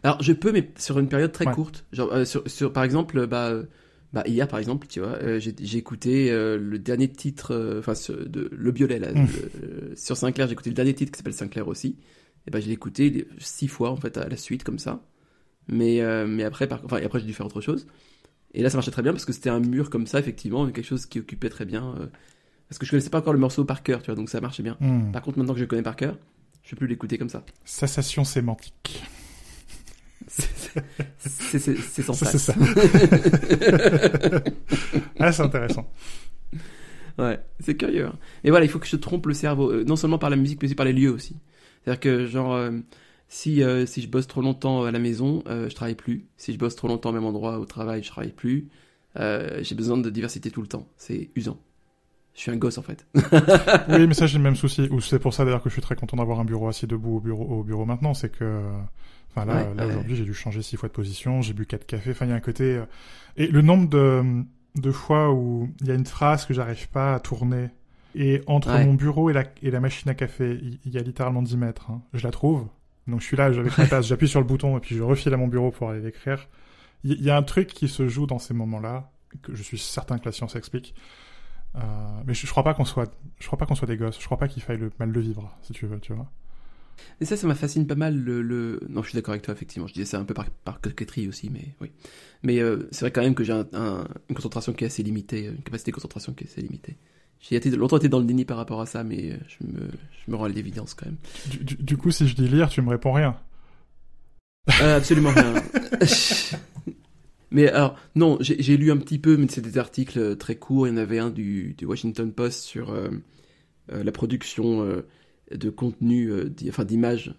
Alors je peux mais sur une période très Ouais. courte. Genre euh, sur, sur par exemple bah euh, bah hier par exemple tu vois euh, j'ai j'ai écouté euh, le dernier titre enfin de le violet là Mm. le- sur Sinclair j'ai écouté le dernier titre qui s'appelle Sinclair aussi et ben je l'ai écouté six fois en fait à la suite comme ça. Mais mais après par enfin et après j'ai dû faire autre chose. Et là ça marchait très bien parce que c'était un mur comme ça effectivement quelque chose qui occupait très bien euh, parce que je connaissais pas encore le morceau par cœur tu vois donc ça marchait bien. Hmm. Par contre maintenant que je le connais par cœur je peux plus l'écouter comme ça. Cessation sémantique. C'est sans Ça, c'est ça. ah, c'est intéressant. Ouais, c'est curieux. hein. Mais voilà, il faut que je trompe le cerveau, euh, non seulement par la musique, mais aussi par les lieux aussi. C'est-à-dire que, genre, euh, si, euh, si je bosse trop longtemps à la maison, euh, je travaille plus. Si je bosse trop longtemps au même endroit au travail, je travaille plus. Euh, j'ai besoin de diversité tout le temps. C'est usant. Je suis un gosse en fait. Oui, mais ça, j'ai le même souci. Ou c'est pour ça d'ailleurs que je suis très content d'avoir un bureau assis debout au bureau, au bureau maintenant. C'est que, enfin là, Ouais, là ouais. aujourd'hui, j'ai dû changer six fois de position, j'ai bu quatre cafés. Enfin, il y a un côté euh, et le nombre de de fois où il y a une phrase que j'arrive pas à tourner et entre Ouais. mon bureau et la et la machine à café, il il y a littéralement 10 mètres. hein. Je la trouve. Donc je suis là avec ma j'appuie sur le bouton et puis je refile à mon bureau pour aller l'écrire. Il y, a un truc qui se joue dans ces moments-là que je suis certain que la science explique. Euh, mais je, je crois pas qu'on soit, je crois pas qu'on soit des gosses. Je crois pas qu'il faille le, mal le vivre, si tu veux, tu vois. Et ça, ça m'a fascine pas mal le. Non, je suis d'accord avec toi, effectivement. Je disais ça un peu par, coquetterie aussi, mais oui. Mais euh, c'est vrai quand même que j'ai un, un- une concentration qui est assez limitée, une capacité de concentration qui est assez limitée. J'ai longtemps été dans le déni par rapport à ça, mais euh, je me, je me rends à l'évidence quand même. Du, du- du coup, si je dis lire, tu me réponds rien. Euh, absolument rien. mais alors, non, j'ai lu un petit peu, mais c'est des articles euh, très courts. Il y en avait un du, du Washington Post sur euh, euh, la production de contenu, enfin d'images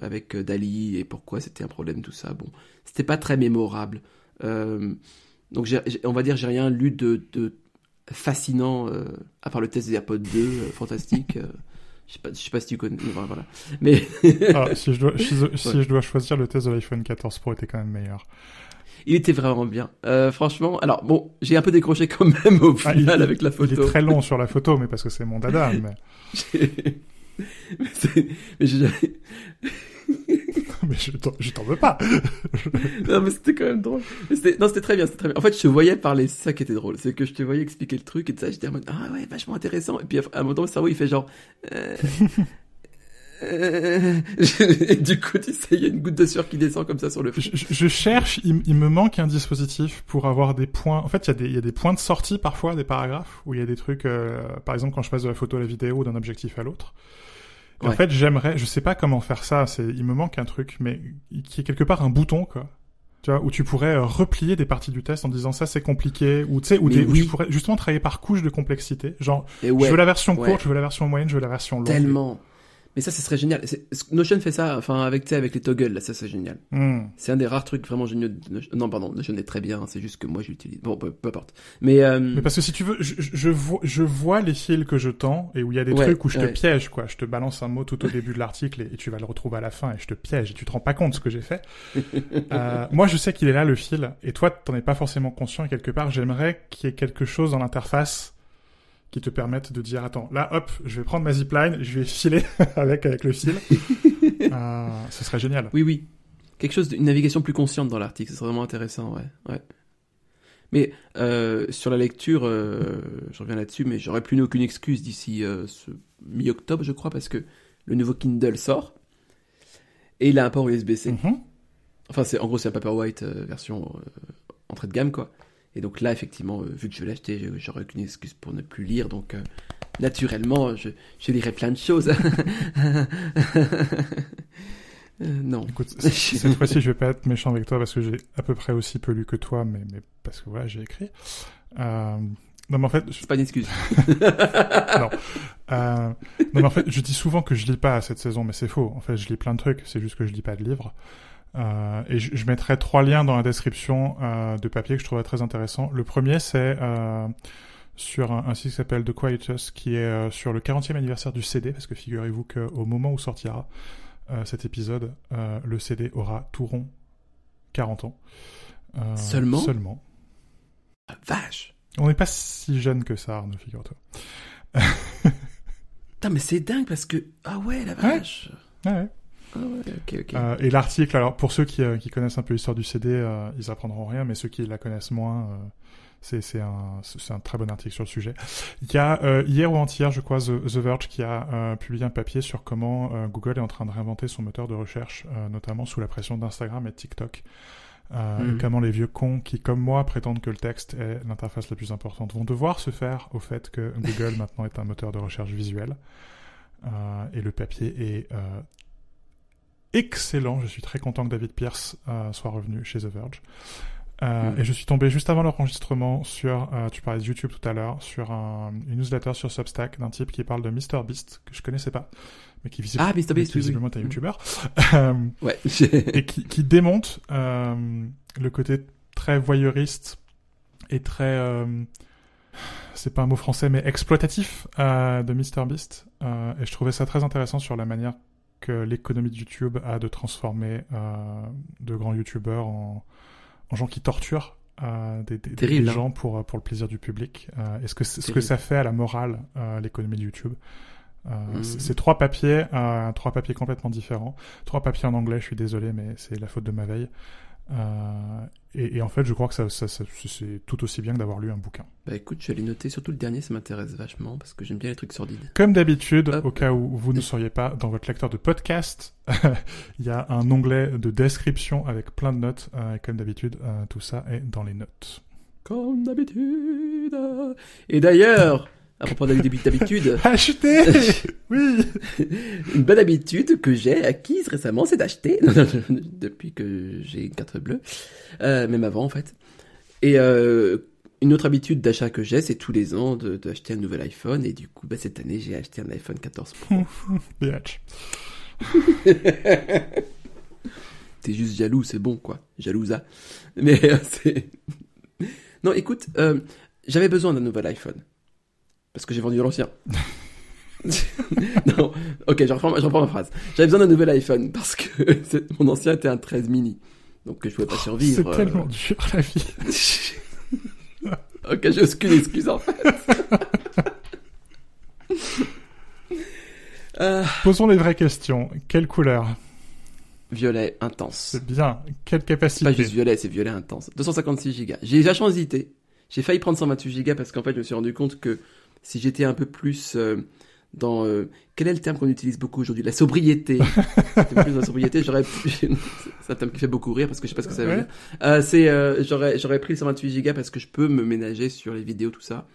avec Dali et pourquoi c'était un problème, tout ça. Bon, c'était pas très mémorable. Donc, on va dire, j'ai rien lu de, de fascinant, euh, à part le test des AirPods 2, euh, fantastique. euh, je sais pas, je sais pas si tu connais. Enfin, voilà. Mais Ah, si je dois, si, si Ouais. je dois choisir, le test de l'iPhone 14 Pro était quand même meilleur. Il était vraiment bien. Euh, franchement, alors bon, j'ai un peu décroché quand même au Ah, final il- avec la Il photo. est très long sur la photo, mais parce que c'est mon dada. mais, mais mais mais je t'en veux pas. non, mais c'était quand même drôle. Non, c'était très bien, c'était très bien. En fait, je te voyais parler, c'est ça qui était drôle, c'est que je te voyais expliquer le truc et tout ça, j'étais en mode ah ouais, vachement intéressant. Et puis à un moment, le cerveau il fait genre. euh, euh, Et du coup, tu sais, il y a une goutte de sueur qui descend comme ça sur le front. Je, je- je cherche, il, il me manque un dispositif pour avoir des points. En fait, il y, a des- il y a des points de sortie parfois, des paragraphes, où il y a des trucs, euh, par exemple, quand je passe de la photo à la vidéo, d'un objectif à l'autre. En fait, j'aimerais, je sais pas comment faire ça, c'est, il me manque un truc, mais qui est quelque part un bouton, quoi. Tu vois, où tu pourrais euh, replier des parties du test en disant ça c'est compliqué, ou tu sais, ou où tu pourrais justement travailler par couche de complexité. Genre, ouais, je veux la version ouais. courte, je veux la version moyenne, je veux la version longue. tellement. Mais ça, ce serait génial. Notion fait ça, enfin, avec, avec les toggles, là, ça, c'est génial. Hmm. C'est un des rares trucs vraiment géniaux. de Notion. Non, pardon, Notion est très bien, c'est juste que moi, j'utilise. Bon, peu, peu importe. Mais, euh, Mais parce que si tu veux, je, je- vois, je vois les fils que je tends et où il y a des Ouais, trucs où je te piège, quoi. Je te balance un mot tout au début de l'article et, et tu vas le retrouver à la fin et je te piège et tu te rends pas compte de ce que j'ai fait. Euh, moi, je sais qu'il est là, le fil, et toi, t'en es pas forcément conscient et quelque part, j'aimerais qu'il y ait quelque chose dans l'interface qui te permette de dire, attends, là, hop, je vais prendre ma zipline, je vais filer avec, avec le fil. euh, ce serait génial. oui, oui. Quelque chose, une navigation plus consciente dans l'article, ce serait vraiment intéressant, ouais. ouais. Mais euh, sur la lecture, euh, je reviens là-dessus, mais j'aurais plus aucune excuse d'ici euh, ce mi-octobre, je crois, parce que le nouveau Kindle sort et il a un port USB-C. Mhm. Enfin, c'est en gros c'est un Paperwhite version entrée de gamme quoi. Et donc là, effectivement, euh, vu que je vais l'acheter, je- j'aurais aucune excuse pour ne plus lire. Donc euh, naturellement, je, je lirai plein de choses. Euh, non. Écoute, cette fois-ci, je vais pas être méchant avec toi parce que j'ai à peu près aussi peu lu que toi, mais, mais parce que voilà, j'ai écrit. Euh, non, mais en fait, je- C'est pas une excuse. euh, non, mais en fait, je dis souvent que je lis pas cette saison, mais c'est faux. En fait, je lis plein de trucs, c'est juste que je lis pas de livres. Euh, et je, je mettrai trois liens dans la description euh, de papier que je trouverais très intéressant. Le premier, c'est euh, sur un, un site qui s'appelle The Quietus, qui est sur le 40e anniversaire du CD, parce que figurez-vous qu'au moment où sortira cet épisode, le CD aura tout rond 40 ans. Seulement Seulement. Vache. On n'est pas si jeune que ça, Arnaud, figure-toi. Putain, mais c'est dingue parce que ah ouais la vache. Ouais, ouais. Ah ouais. Euh, et l'article, alors pour ceux qui, euh, qui connaissent un peu l'histoire du CD, euh, ils apprendront rien, mais ceux qui la connaissent moins, c'est un, très bon article sur le sujet. Il y a hier ou avant-hier, je crois, The, The Verge qui a publié un papier sur comment Google est en train de réinventer son moteur de recherche, notamment sous la pression d'Instagram et de TikTok. Mhm. Et comment les vieux cons qui, comme moi, prétendent que le texte est l'interface la plus importante vont devoir se faire au fait que Google maintenant est un moteur de recherche visuel. Euh, et le papier est euh, excellent. Je suis très content que David Pierce euh, soit revenu chez The Verge. Euh, Mm. Et je suis tombé juste avant l'enregistrement sur, euh, tu parlais de YouTube tout à l'heure, sur un, une newsletter sur Substack d'un type qui parle de MrBeast, que je connaissais pas, mais qui, visib- Ah, qui oui. visiblement est un. YouTuber. Ouais. et qui, qui démonte euh, le côté très voyeuriste et très euh, c'est pas un mot français mais exploitatif euh, de MrBeast euh, et je trouvais ça très intéressant sur la manière que l'économie de YouTube a de transformer euh, de grands YouTubeurs en, en gens qui torturent euh, des, des- des- Terrible, des hein. gens pour, pour le plaisir du public. Euh, et ce que, ce que ça fait à la morale, euh, l'économie de YouTube? Mhm. c'est- trois papiers, trois papiers complètement différents. Trois papiers en anglais, je suis désolé, mais c'est la faute de ma veille. Euh, et, et en fait, je crois que ça, ça- ça- c'est tout aussi bien que d'avoir lu un bouquin. Bah écoute, je vais les noter. Surtout le dernier, ça m'intéresse vachement parce que j'aime bien les trucs sordides. Comme d'habitude, au cas où vous ne seriez pas dans votre lecteur de podcast, il y a un onglet de description avec plein de notes. euh, et comme d'habitude, euh, tout ça est dans les notes. Comme d'habitude. Et d'ailleurs, à propos d'habitude, d'habitude, Acheter Oui une bonne habitude que j'ai acquise récemment, c'est d'acheter. Depuis que j'ai une carte bleue. Euh, même avant, en fait. Et euh, une autre habitude d'achat que j'ai, c'est tous les ans d'acheter un nouvel iPhone. Et du coup, bah, cette année, j'ai acheté un iPhone 14 Pro. T'es juste jaloux, c'est bon, quoi. Jalousa. Mais euh, c'est... Non, écoute, euh, j'avais besoin d'un nouvel iPhone. Parce que j'ai vendu l'ancien. non, ok, je reprends, je reprends ma phrase. J'avais besoin d'un nouvel iPhone parce que c'est- mon ancien était un 13 mini. Donc je pouvais pas C'est survivre. euh. tellement dur, la vie. ok, j'ai aucune excuse en fait. Euh, Posons les vraies questions. Quelle couleur? Violet intense. C'est bien. Quelle Pas capacité? juste violet, c'est violet intense. 256 Go. J'ai vachement hésité. J'ai failli prendre 128 Go parce qu'en fait, je me suis rendu compte que si j'étais un peu plus euh, dans... euh, quel est le terme qu'on utilise beaucoup aujourd'hui? La sobriété. Plus dans la sobriété, j'aurais. C'est un terme qui fait beaucoup rire parce que je sais pas ce que ça veut dire. Euh, c'est, euh, j'aurais, j'aurais pris le 128 Go parce que je peux me ménager sur les vidéos, tout ça.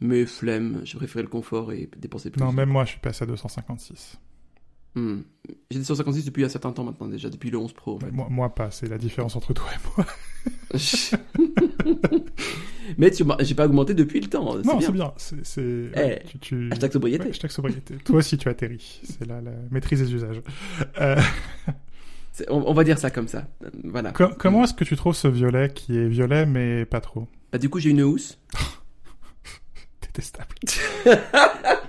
Mais flemme, j'ai préféré le confort et dépenser plus. Non, même moi, je suis passé à 256. Hmm. J'ai des 156 depuis un certain temps maintenant déjà, depuis le 11 Pro. en fait. Moi, moi pas. C'est la différence entre toi et moi. Mais tu j'ai pas augmenté depuis le temps. Non, c'est bien. C'est, Eh, tu, tu- Hashtag sobriété. Ouais, hashtag sobriété. Toi aussi, tu atterris. C'est la, la maîtrise des usages. Euh, On, on va dire ça comme ça. Voilà. co- comment est-ce que tu trouves ce violet qui est violet mais pas trop? Bah, du coup, j'ai une housse. détestable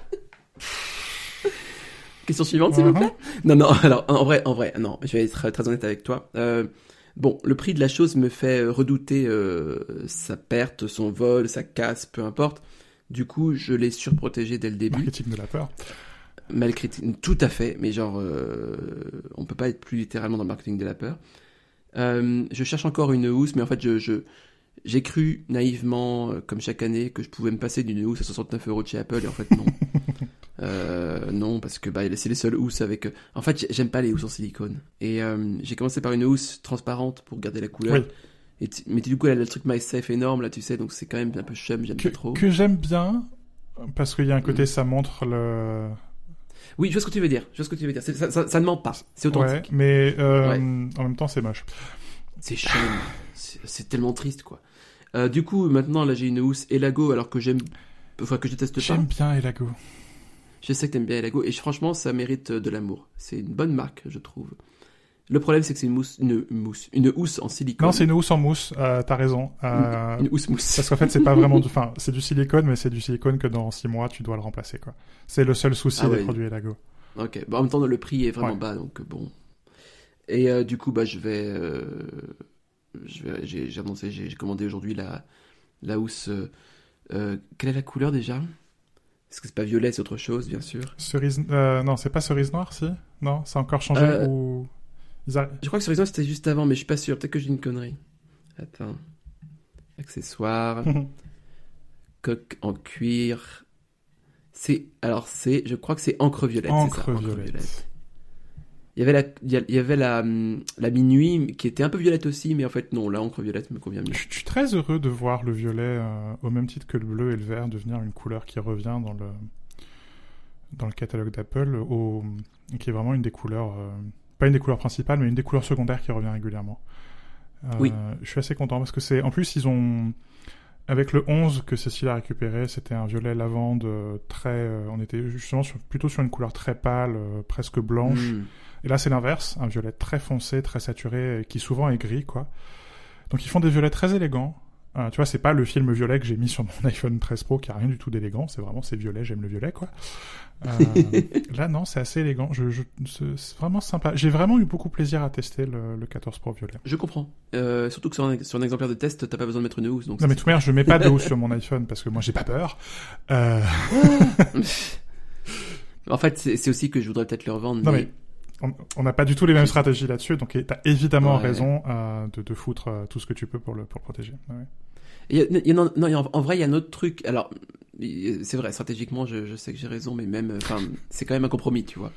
Question suivante, s'il vous Mhm. plaît. Non, non, alors, en vrai, en vrai, non, je vais être très honnête avec toi. Euh, bon, le prix de la chose me fait euh, redouter euh, sa perte, son vol, sa casse, peu importe. Du coup, je l'ai surprotégé dès le début. Marketing de la peur. Malgré tout à fait, mais genre, euh, on peut pas être plus littéralement dans le marketing de la peur. Je cherche encore une housse, mais en fait, je, je j'ai cru naïvement, comme chaque année, que je pouvais me passer d'une housse à 69 euros de chez Apple, et en fait non. Euh, non, parce que bah, c'est les seules housses avec. euh, En fait, j'ai- j'aime pas les housses en silicone. Et euh, j'ai commencé par une housse transparente pour garder la couleur. Oui. Et mais du coup, elle a le truc MySafe énorme là, tu sais, donc c'est quand même un peu chum, j'aime pas trop. que j'aime bien parce qu'il y a un côté, Mm. ça montre le. Oui, je vois ce que tu veux dire. Je vois ce que tu veux dire. Ça, ça, ça ne ment pas. C'est authentique. Ouais, mais euh, Ouais. en même temps, c'est moche. C'est chum. C'est tellement triste, quoi. Du coup, maintenant, là, j'ai une housse Elago, alors que j'aime. Enfin, que je déteste pas. J'aime bien Elago. Je sais que t'aimes bien Elago, et franchement, ça mérite euh, de l'amour. C'est une bonne marque, je trouve. Le problème, c'est que c'est une mousse, une mousse, une housse en silicone. Non, c'est une housse en mousse. Euh, T'as raison. Euh, une housse mousse. Parce qu'en fait, c'est pas vraiment du, enfin, c'est du silicone, mais c'est du silicone que dans 6 mois, tu dois le remplacer, quoi. C'est le seul souci Ah des ouais. produits Elago. Ok. Bon, en même temps, le prix est vraiment Ouais. bas, donc bon. Et euh, du coup, bah, je vais, je vais, j'ai annoncé, j'ai commandé aujourd'hui la, la housse. quelle est la couleur déjà? Est-ce que c'est pas violet, c'est autre chose, bien sûr? Cerise, euh, non, c'est pas cerise noire, si? Non, ça a encore changé Euh, ou... A- Je crois que sur exemple c'était juste avant, mais je suis pas sûr. Peut-être que j'ai une connerie. Attends. Accessoires, coque en cuir. C'est alors c'est, je crois que c'est encre violette. Encre ça, violette. Il y avait la, il y avait la, hum, la minuit qui était un peu violette aussi, mais en fait non, la encre violette me convient mieux. Je suis très heureux de voir le violet, euh, au même titre que le bleu et le vert, devenir une couleur qui revient dans le, dans le catalogue d'Apple, au... qui est vraiment une des couleurs, euh, pas une des couleurs principales, mais une des couleurs secondaires qui revient régulièrement. Euh, Oui. Je suis assez content parce que c'est, en plus, ils ont, avec le 11 que Cécile a récupéré, c'était un violet lavande très, on était justement sur- plutôt sur une couleur très pâle, presque blanche. Hum. Et là, c'est l'inverse, un violet très foncé, très saturé, qui souvent est gris, quoi. Donc ils font des violets très élégants. Euh, tu vois, c'est pas le film violet que j'ai mis sur mon iPhone 13 Pro qui a rien du tout d'élégant. C'est vraiment c'est violet, j'aime le violet, quoi. Euh, là, non, c'est assez élégant. Je, je, c'est vraiment sympa. J'ai vraiment eu beaucoup plaisir à tester le, le 14 Pro violet. Je comprends. Euh, surtout que sur un, sur un exemplaire de test, t'as pas besoin de mettre une housse. Donc Non, mais toute manière, je mets pas de housse sur mon iPhone parce que moi, j'ai pas peur. En fait, c'est aussi que je voudrais peut-être le revendre. Non, mais... on n'a pas du tout les mêmes stratégies là-dessus, donc t'as évidemment Ouais. raison euh, de, de foutre euh, tout ce que tu peux pour le, pour le protéger. Ouais. Non, non, en vrai, il y a un autre truc. Alors, c'est vrai, stratégiquement, je, je sais que j'ai raison, mais même, enfin, c'est quand même un compromis, tu vois.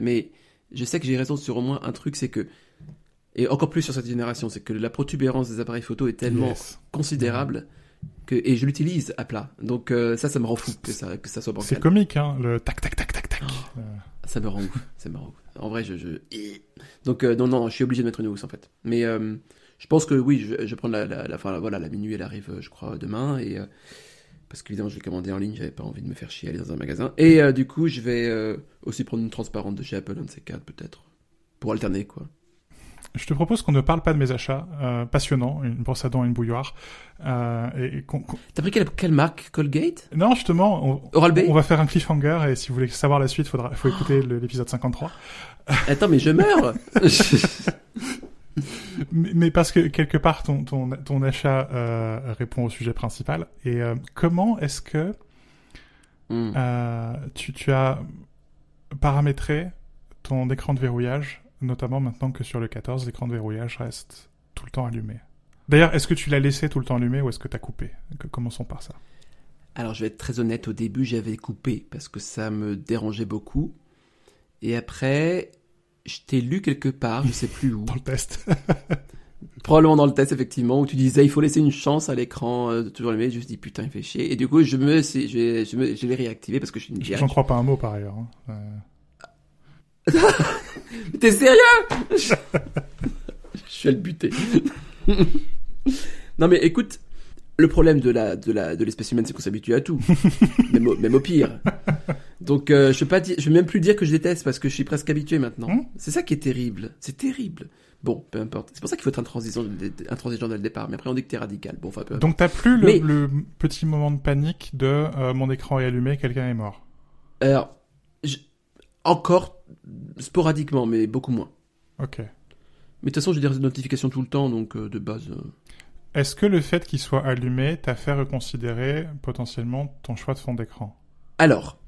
Mais je sais que j'ai raison sur au moins un truc, c'est que, et encore plus sur cette génération, c'est que la protubérance des appareils photo est tellement Yes. considérable que, et je l'utilise à plat. Donc euh, ça, ça me rend fou que ça, que ça soit C'est bancal. comique, hein, le tac tac tac tac tac. Oh. Euh, Ça me rend ouf. Ça me rend ouf. En vrai, je, je... donc euh, non, non, je suis obligé de mettre une housse en fait. Mais euh, je pense que oui, je, je vais prendre la, la, la, enfin, voilà, la minuit, elle arrive, je crois, demain et parce qu'évidemment, je l'ai commandé en ligne, j'avais pas envie de me faire chier à aller dans un magasin. Et du coup, je vais aussi prendre une transparente de chez Apple, un de ces quatre peut-être, pour alterner quoi. Je te propose qu'on ne parle pas de mes achats euh, passionnants, une brosse à dents et une bouilloire. Euh, et, et qu'on- qu'on- T'as pris quelle, quelle marque? Colgate? Non, justement, on, Oral-B on va faire un cliffhanger et si vous voulez savoir la suite, faudra, faut écouter le- l'épisode 53. Attends, mais je meurs Mais, mais parce que quelque part, ton, ton, ton achat euh, répond au sujet principal. Et euh, comment est-ce que Hmm. tu, tu as paramétré ton écran de verrouillage, notamment maintenant que sur le 14, l'écran de verrouillage reste tout le temps allumé D'ailleurs, est-ce que tu l'as laissé tout le temps allumé ou est-ce que tu as coupé? Que- Commençons par ça. Alors, je vais être très honnête, au début, j'avais coupé parce que ça me dérangeait beaucoup. Et après, je t'ai lu quelque part, je sais plus où. Dans le test. Probablement dans le test, effectivement, où tu disais il faut laisser une chance à l'écran euh, de toujours allumé. Je me suis dit putain, il fait chier. Et du coup, je me, je, je, me, je l'ai réactivé parce que je suis une. J'en crois pas un mot par ailleurs. hein. Euh, T'es sérieux? Je suis à le buter. non mais écoute, le problème de la de la de l'espèce humaine, c'est qu'on s'habitue à tout, même, au, même au pire. Donc euh, je vais pas dire, je vais même plus dire que je déteste parce que je suis presque habitué maintenant. Hmm. C'est ça qui est terrible. C'est terrible. Bon, peu importe. C'est pour ça qu'il faut être intransigeant, intransigeant dès le départ. Mais après on dit que t'es radical. Bon, enfin peu importe. Donc t'as plus le, Mais- le petit moment de panique de euh, mon écran est allumé, quelqu'un est mort. Alors, je- encore sporadiquement, mais beaucoup moins. Ok. Mais de toute façon, j'ai des notifications tout le temps, donc euh, de base. euh, Est-ce que le fait qu'il soit allumé t'a fait reconsidérer potentiellement ton choix de fond d'écran? Alors,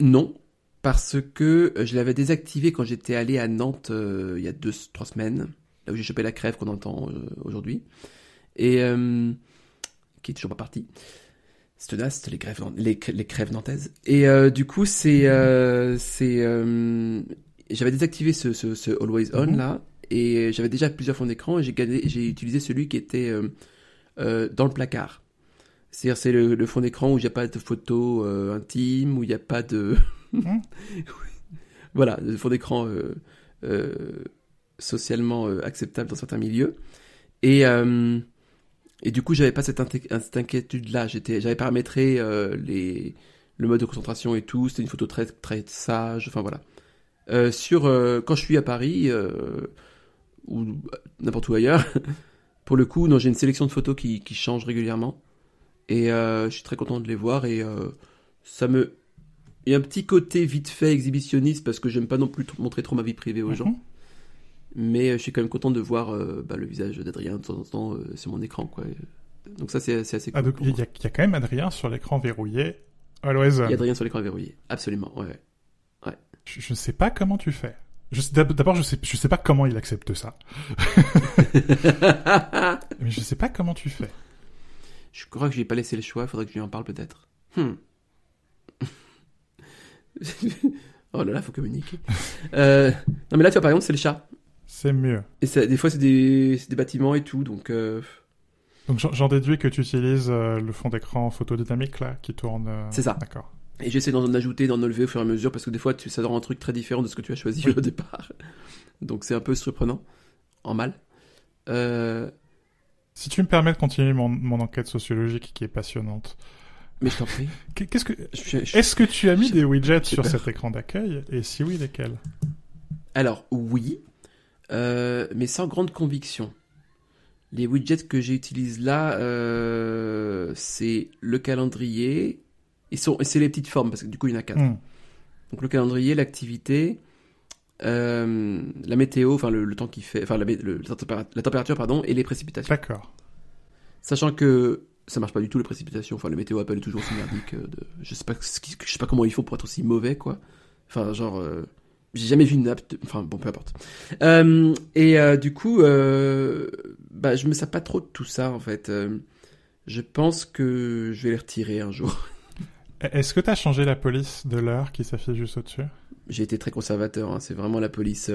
non, parce que euh, je l'avais désactivé quand j'étais allé à Nantes euh, il y a deux, trois semaines, là où j'ai chopé la crève qu'on entend aujourd'hui, et qui est toujours pas partie. C'est tenace, les crèves, les, les crèves nantaises. Et euh, du coup, c'est, euh, c'est, euh, j'avais désactivé ce, ce, ce Always On Mhm. là, et j'avais déjà plusieurs fonds d'écran, et j'ai utilisé celui qui était dans le placard. C'est-à-dire, c'est le, le fond d'écran où il n'y a pas de photos intimes, où il n'y a pas de. Mhm. voilà, le fond d'écran socialement acceptable dans certains milieux. Et, et du coup, j'avais pas cette, inquiétude-là. J'étais, j'avais paramétré euh, les, le mode de concentration et tout. C'était une photo très, très sage. Enfin voilà. Euh, sur euh, quand je suis à Paris euh, ou n'importe où ailleurs, pour le coup, non, j'ai une sélection de photos qui, qui change régulièrement. Et je suis très content de les voir et ça me. Il y a un petit côté vite fait exhibitionniste parce que j'aime pas non plus montrer trop ma vie privée aux gens. Mais euh, je suis quand même content de voir euh, bah, le visage d'Adrien de temps en temps euh, sur mon écran. Quoi. Donc ça, c'est assez cool. Ah, donc pour il y, a- il y a quand même Adrien sur l'écran verrouillé. Il y a Adrien sur l'écran verrouillé. Absolument, ouais. ouais. Je, ne sais pas comment tu fais. D'abord, je sais, je sais pas comment il accepte ça. Mais je sais pas comment tu fais. je crois que je lui ai pas laissé le choix, faudrait que je lui en parle peut-être. Hmm. oh là là, faut communiquer. Euh, non mais là, tu vois, par exemple, c'est le chat. C'est mieux. Et ça, des fois, c'est des, bâtiments et tout, donc... euh, Donc j'en- déduis que tu utilises euh, le fond d'écran photodynamique là, qui tourne. euh, C'est ça. D'accord. Et j'essaie d'en ajouter, d'en enlever au fur et à mesure, parce que des fois, tu, ça rend un truc très différent de ce que tu as choisi Oui. au départ. Donc c'est un peu surprenant, en mal. Si tu me permets de continuer mon, mon enquête sociologique qui est passionnante, mais je t'en prie. qu'est- qu'est-ce que est-ce que tu as mis des widgets sur peur. cet écran d'accueil? Et si oui, lesquels? Alors, oui, euh, mais sans grande conviction. Les widgets que j'utilise là, euh, c'est le calendrier, et et c'est les petites formes, parce que du coup, il y en a quatre. Hmm. Donc le calendrier, l'activité, euh, la météo, enfin le, le temps qui fait, enfin la, le- température, pardon, et les précipitations. D'accord. Sachant que ça marche pas du tout les précipitations. Enfin, le météo Apple est toujours aussi merdique. de... Je sais pas je sais pas comment ils font pour être aussi mauvais, quoi. Enfin, genre, euh, j'ai jamais vu une app. de- Enfin, bon, peu importe. Euh, et euh, du coup, euh, bah, je me sers pas trop de tout ça en fait. Euh, je pense que je vais les retirer un jour. Est-ce que tu as changé la police de l'heure qui s'affiche juste au-dessus? J'ai été très conservateur. hein. C'est vraiment la police.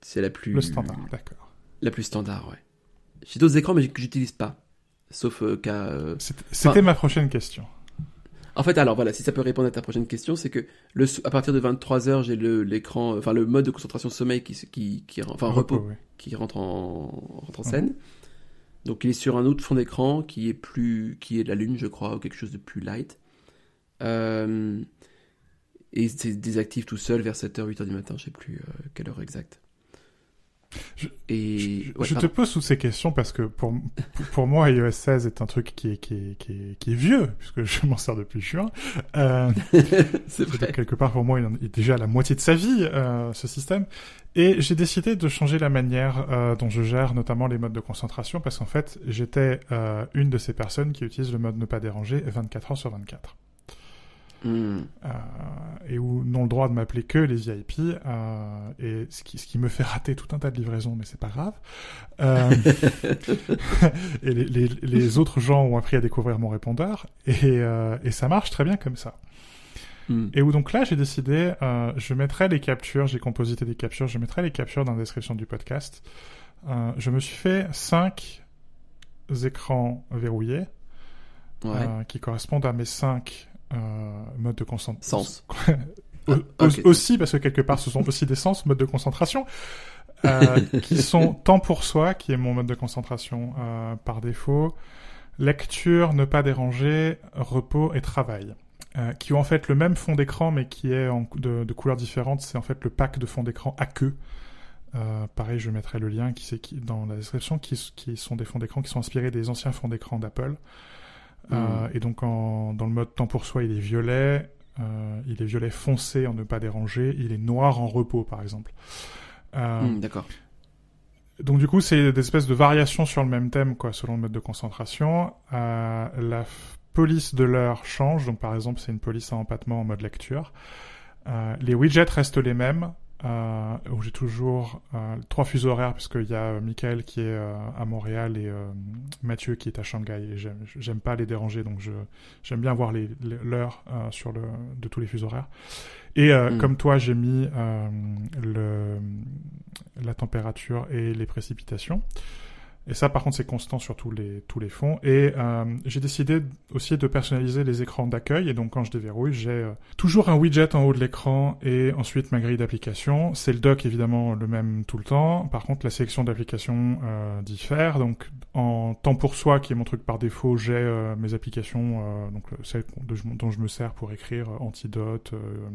c'est la plus Le standard, d'accord. La plus standard, ouais. J'ai d'autres écrans, mais que j'utilise pas. Sauf qu'à. C'était c'était ma prochaine question. En fait, alors voilà, si ça peut répondre à ta prochaine question, c'est que le, à partir de 23h, j'ai le, l'écran, enfin le mode de concentration sommeil qui, qui, qui enfin repos, qui rentre en, rentre en scène. Donc il est sur un autre fond d'écran qui est plus, qui est de la lune, je crois, ou quelque chose de plus light. Euh, et c'est désactive tout seul vers 7h, 8h du matin, je sais plus euh, quelle heure exacte. Je- et Je, ouais, je te pose toutes ces questions parce que pour, pour moi, iOS 16 est un truc qui est, qui est, qui est, qui est vieux, puisque je m'en sers depuis juin. Euh, c'est vrai. quelque part, pour moi, il est déjà à la moitié de sa vie, euh, ce système. Et j'ai décidé de changer la manière euh, dont je gère notamment les modes de concentration, parce qu'en fait, j'étais euh, une de ces personnes qui utilisent le mode ne pas déranger 24 heures sur 24. Mm. Euh, et où n'ont le droit de m'appeler que les VIP, euh, et ce qui, me fait rater tout un tas de livraisons, mais c'est pas grave. Euh, et les, autres gens ont appris à découvrir mon répondeur, et, ça marche très bien comme ça. Mm. Et où donc là, j'ai décidé, je mettrai les captures, j'ai composité des captures, je mettrai les captures dans la description du podcast. Je me suis fait 5 écrans verrouillés qui correspondent à mes 5 euh, mode de concentration. Sens. Euh, ah, aussi, parce que quelque part, ce sont aussi des sens, mode de concentration. Euh, qui sont temps pour soi, qui est mon mode de concentration par défaut, lecture, ne pas déranger, repos et travail. Qui ont en fait le même fond d'écran mais qui est de, couleurs différentes. C'est en fait le pack de fond d'écran à queue. Pareil, je mettrai le lien qui, qui dans la description, qui sont des fonds d'écran qui sont inspirés des anciens fonds d'écran d'Apple. Euh, et donc en, dans le mode temps pour soi, il est violet, euh, il est violet foncé en ne pas déranger, il est noir en repos par exemple. Euh, Hmm, D'accord. donc du coup, c'est des espèces de variations sur le même thème, quoi, selon le mode de concentration. Euh, la police de l'heure change. Donc par exemple, c'est une police à empattement en mode lecture. Euh, les widgets restent les mêmes. Euh, où j'ai toujours euh, trois fuseaux horaires puisqu'il y a euh, Michael qui est euh, à Montréal et euh, Mathieu qui est à Shanghai et j'aime j'aime pas les déranger donc je j'aime bien voir l'heure euh, sur le de tous les fuseaux horaires et euh, Mm. comme toi j'ai mis euh, le la température et les précipitations. Et ça, par contre, c'est constant sur tous les, tous les fonds. Et euh, j'ai décidé aussi de personnaliser les écrans d'accueil. Et donc, quand je déverrouille, j'ai euh, toujours un widget en haut de l'écran et ensuite ma grille d'applications. C'est le dock, évidemment, le même tout le temps. Par contre, la sélection d'applications euh, diffère. Donc, en temps pour soi, qui est mon truc par défaut, j'ai euh, mes applications, euh, donc celles dont je, me sers pour écrire Antidote, euh,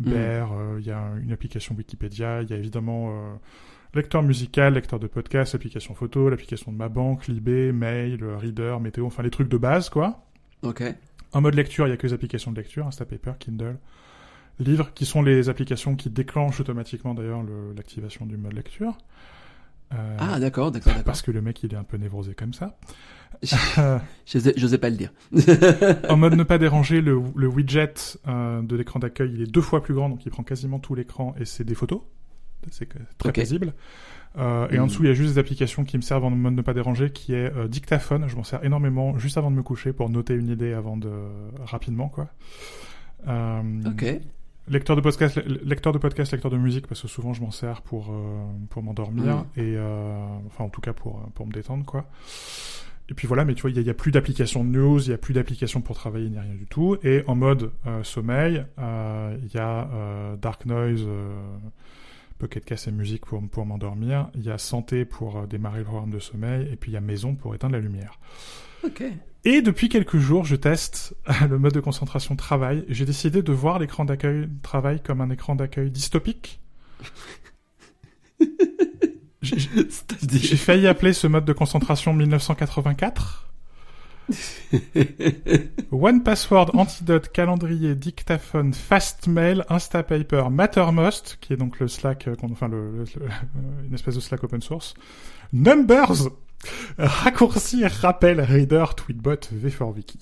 Bear, euh, il y a une application Wikipédia, il y a évidemment euh, lecteur musical, lecteur de podcast, application photo, l'application de ma banque, Libé, Mail, Reader, Météo, enfin les trucs de base quoi. Ok. En mode lecture, il y a que les applications de lecture, Instapaper, Kindle, Livre, qui sont les applications qui déclenchent automatiquement d'ailleurs le- l'activation du mode lecture. Euh, Ah, d'accord, d'accord, d'accord. parce que le mec il est un peu névrosé comme ça. J'osais j'osais pas le dire. en mode ne pas déranger, le, le widget euh, de l'écran d'accueil il est deux fois plus grand, donc il prend quasiment tout l'écran et c'est des photos. C'est très paisible. Euh, et en Mm. dessous, il y a juste des applications qui me servent en mode ne pas déranger, qui est euh, dictaphone. Je m'en sers énormément juste avant de me coucher pour noter une idée avant de rapidement quoi. Euh, Ok. Lecteur de podcast, le- lecteur de podcast, lecteur de musique, parce que souvent je m'en sers pour pour m'endormir Mm. et enfin en tout cas pour pour me détendre quoi. Et puis voilà, mais tu vois, il y a- il a plus d'applications de news, il y a plus d'applications pour travailler ni rien du tout. Et en mode sommeil, il y a Dark Noise, Pocket Cast et musique pour pour m'endormir. Il y a santé pour euh, démarrer le programme de sommeil, et puis il y a maison pour éteindre la lumière. Ok. Et depuis quelques jours, je teste le mode de concentration travail. J'ai décidé de voir l'écran d'accueil travail comme un écran d'accueil dystopique. J'ai- failli appeler ce mode de concentration 1984. One Password, Antidote, Calendrier, Dictaphone, Fastmail, Instapaper, Mattermost, qui est donc le Slack, euh, enfin le, le- le- euh, une espèce de Slack open source, Numbers, Raccourci, Rappel, Reader, Tweetbot, V4Wiki,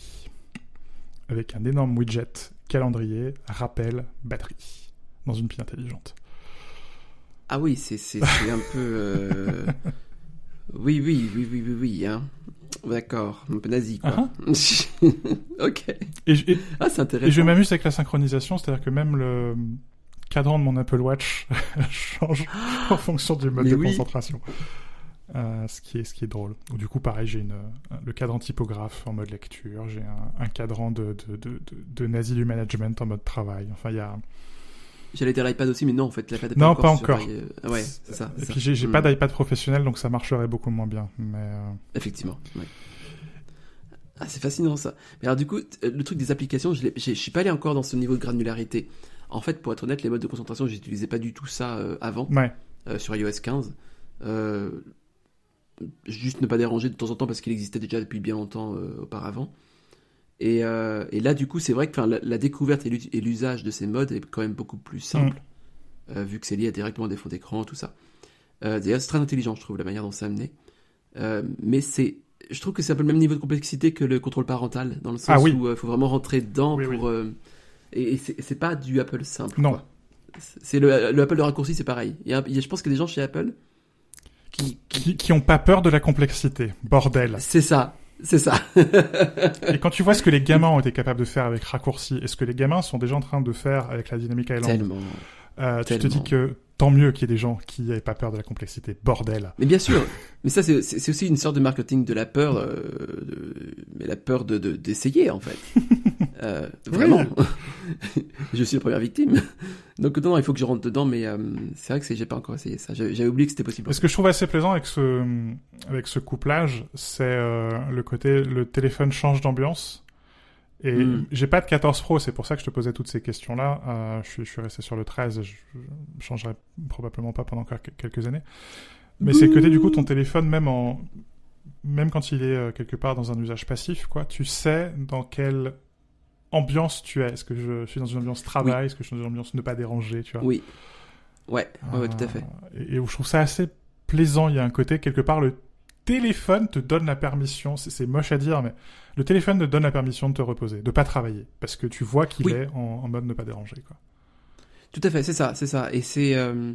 avec un énorme widget, calendrier, rappel, batterie, dans une pile intelligente. Ah oui, c'est un peu. euh, Oui, oui, oui, oui, oui, oui, hein. D'accord, un peu nazi, quoi. ok. Et, je- et- Ah, c'est et intéressant. je m'amuse avec la synchronisation, c'est-à-dire que même le cadran de mon Apple Watch change en fonction du mode Mais de oui. concentration. Euh, ce qui est ce qui est drôle. Ou du coup, pareil, j'ai une euh, le cadran typographe en mode lecture, j'ai un, un cadran de de, de, de de nazi du management en mode travail. Enfin, il y a J'allais dire l'iPad aussi, mais non, en fait, l'iPad Non, pas pas encore. encore. sur i- euh, Ouais, c'est ça. Et puis j'ai j'ai Hmm. pas d'iPad professionnel, donc ça marcherait beaucoup moins bien. Mais euh, Effectivement. ouais. Ah, c'est fascinant ça. Mais alors du coup, t- le truc des applications, je je suis pas allé encore dans ce niveau de granularité. En fait, pour être honnête, les modes de concentration, j'utilisais pas du tout ça euh, avant ouais. euh, sur iOS 15. Euh, juste ne pas déranger de temps en temps parce qu'il existait déjà depuis bien longtemps euh, auparavant. Et, euh, et là, du coup, c'est vrai que la, la découverte et l'usage de ces modes est quand même beaucoup plus simple, euh, vu que c'est lié directement à des fonds d'écran, tout ça. Euh, D'ailleurs, c'est très intelligent, je trouve, la manière dont c'est amené. Euh, mais c'est, je trouve que c'est un peu le même niveau de complexité que le contrôle parental, dans le sens Ah oui. où il faut vraiment rentrer dedans Oui, pour. euh, et et c'est pas du Apple simple. Non. C'est le, le Apple de raccourci, c'est pareil. Il y a- je pense qu'il y a des gens chez Apple qui. Qui qui ont pas peur de la complexité. Bordel. C'est ça, c'est ça. Et quand tu vois ce que les gamins ont été capables de faire avec raccourci et ce que les gamins sont déjà en train de faire avec la Dynamic Island, Tellement. euh, tu te dis que tant mieux qu'il y ait des gens qui aient pas peur de la complexité. Bordel. Mais bien sûr, mais ça c'est aussi une sorte de marketing de la peur, euh, de- mais la peur de de- d'essayer en fait. Euh, vraiment, je suis la première victime. Donc non, il faut que je rentre dedans, mais euh, c'est vrai que j'ai pas encore essayé ça. J'avais oublié que c'était possible. Ce que je trouve assez plaisant avec ce, avec ce couplage, c'est euh, le côté, le téléphone change d'ambiance. Et mm. j'ai pas de 14 Pro, c'est pour ça que je te posais toutes ces questions-là. Euh, je, suis, je suis resté sur le 13, je, je changerai probablement pas pendant quelques années. Mais c'est que du coup, ton téléphone, même en, même quand il est euh, quelque part dans un usage passif, quoi, tu sais dans quelle ambiance tu es. Est-ce que je suis dans une ambiance travail? Est-ce que je suis dans une ambiance ne pas déranger tu vois? Oui. Ouais, ouais, tout à fait. Euh, et, où je trouve ça assez plaisant. Il y a un côté, quelque part, le téléphone te donne la permission, c'est moche à dire, mais le téléphone te donne la permission de te reposer, de pas travailler, parce que tu vois qu'il est en, mode ne pas déranger. Quoi. Tout à fait, c'est ça, c'est ça. Et c'est... Euh,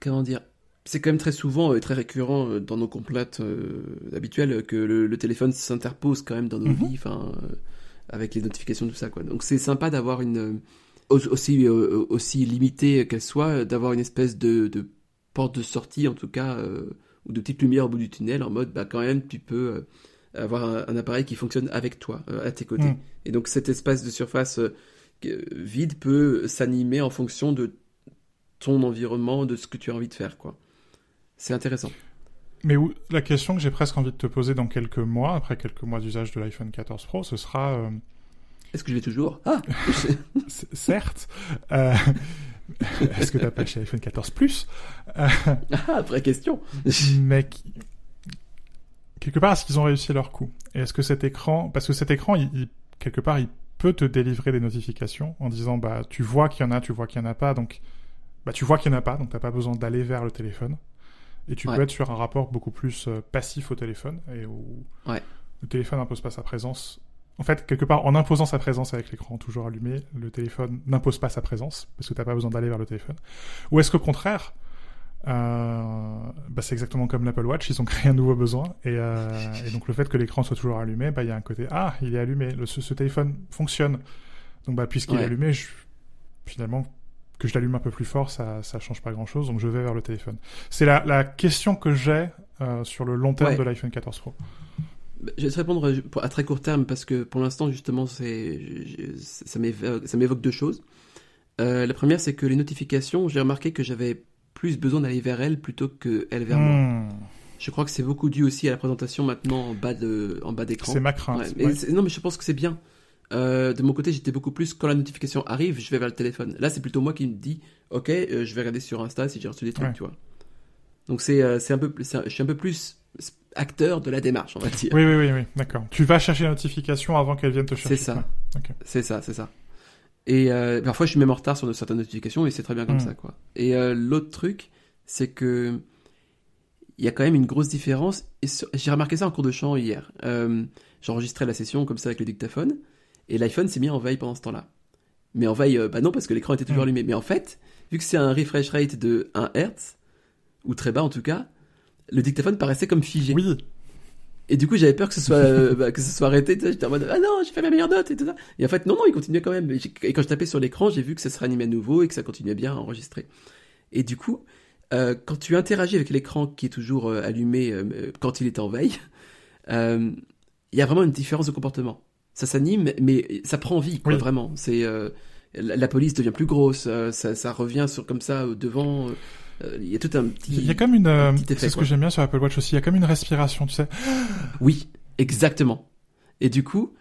comment dire c'est quand même très souvent, et très récurrent euh, dans nos complaintes euh, habituelles que le, téléphone s'interpose quand même dans nos mhm. vies, enfin, euh, avec les notifications, tout ça, quoi. Donc c'est sympa d'avoir une aussi aussi limitée qu'elle soit, d'avoir une espèce de, porte de sortie en tout cas, ou de petite lumière au bout du tunnel, en mode, bah quand même, tu peux avoir un, appareil qui fonctionne avec toi, à tes côtés. Mhm. Et donc cet espace de surface vide peut s'animer en fonction de ton environnement, de ce que tu as envie de faire, quoi. C'est intéressant. Mais la question que j'ai presque envie de te poser dans quelques mois, après quelques mois d'usage de l'iPhone 14 Pro, ce sera... Euh, Est-ce que je vais toujours? Ah Certes. Euh, est-ce que tu as pas chez iPhone 14 Plus Ah, vraie question. Mais quelque part, est-ce qu'ils ont réussi leur coup? Est-ce que cet écran... Parce que cet écran, il, quelque part, il peut te délivrer des notifications en disant, bah, tu vois qu'il y en a, tu vois qu'il y en a pas, donc... Bah, tu vois qu'il y en a pas, donc t'as pas besoin d'aller vers le téléphone. Et tu peux être sur un rapport beaucoup plus euh, passif au téléphone et où le téléphone n'impose pas sa présence. En fait, quelque part, en imposant sa présence avec l'écran toujours allumé, le téléphone n'impose pas sa présence parce que tu n'as pas besoin d'aller vers le téléphone. Ou est-ce qu'au contraire, euh, bah c'est exactement comme l'Apple Watch, ils ont créé un nouveau besoin et, euh, et donc le fait que l'écran soit toujours allumé, bah il y a un côté ah il est allumé, le, ce, téléphone fonctionne, donc bah puisqu'il est allumé, je, finalement que je l'allume un peu plus fort, ça ça change pas grand chose, donc je vais vers le téléphone. C'est la, la question que j'ai euh, sur le long terme de l'iPhone 14 Pro. Je vais te répondre à très court terme parce que pour l'instant justement c'est ça m'évoque deux choses. Euh, la première c'est que les notifications, j'ai remarqué que j'avais plus besoin d'aller vers elles plutôt que elles vers moi. Hmm. Je crois que c'est beaucoup dû aussi à la présentation maintenant en bas de en bas d'écran. C'est ma crainte. Non mais je pense que c'est bien euh, de mon côté, j'étais beaucoup plus quand la notification arrive, je vais vers le téléphone. Là, c'est plutôt moi qui me dis, ok, euh, je vais regarder sur Insta si j'ai reçu des trucs, tu vois. Donc c'est c'est un peu, je suis un peu plus acteur de la démarche, on va dire. Oui, oui, oui, oui d'accord. Tu vas chercher la notification avant qu'elle vienne te chercher. C'est ça. C'est ça, c'est ça. Et parfois, je suis même en retard sur certaines notifications et c'est très bien comme hmm. ça, quoi. Et l'autre truc, c'est que il y a quand même une grosse différence. Et j'ai remarqué ça en cours de chant hier. J'enregistrais la session comme ça avec le dictaphone. Et l'iPhone s'est mis en veille pendant ce temps-là. Mais en veille, euh, bah non, parce que l'écran était toujours mm. allumé. Mais en fait, vu que c'est un refresh rate de 1 Hz, ou très bas en tout cas, le dictaphone paraissait comme figé. Oui. Et du coup, j'avais peur que ce soit, euh, bah, que ce soit arrêté. J'étais en mode, ah non, j'ai fait ma meilleure note et tout ça. Et en fait, non, non, il continuait quand même. Et quand je tapais sur l'écran, j'ai vu que ça se réanimait à nouveau et que ça continuait bien à enregistrer. Et du coup, euh, quand tu interagis avec l'écran qui est toujours allumé quand il est en veille, il y a vraiment une différence de comportement ça s'anime, mais ça prend vie, quoi, vraiment. C'est euh, la, police devient plus grosse, euh, ça, ça, revient sur comme ça devant. Euh, il y a tout un petit. Il y a comme une. C'est ce que j'aime bien sur Apple Watch aussi. Il y a comme une respiration, tu sais. Oui, exactement. Et du coup,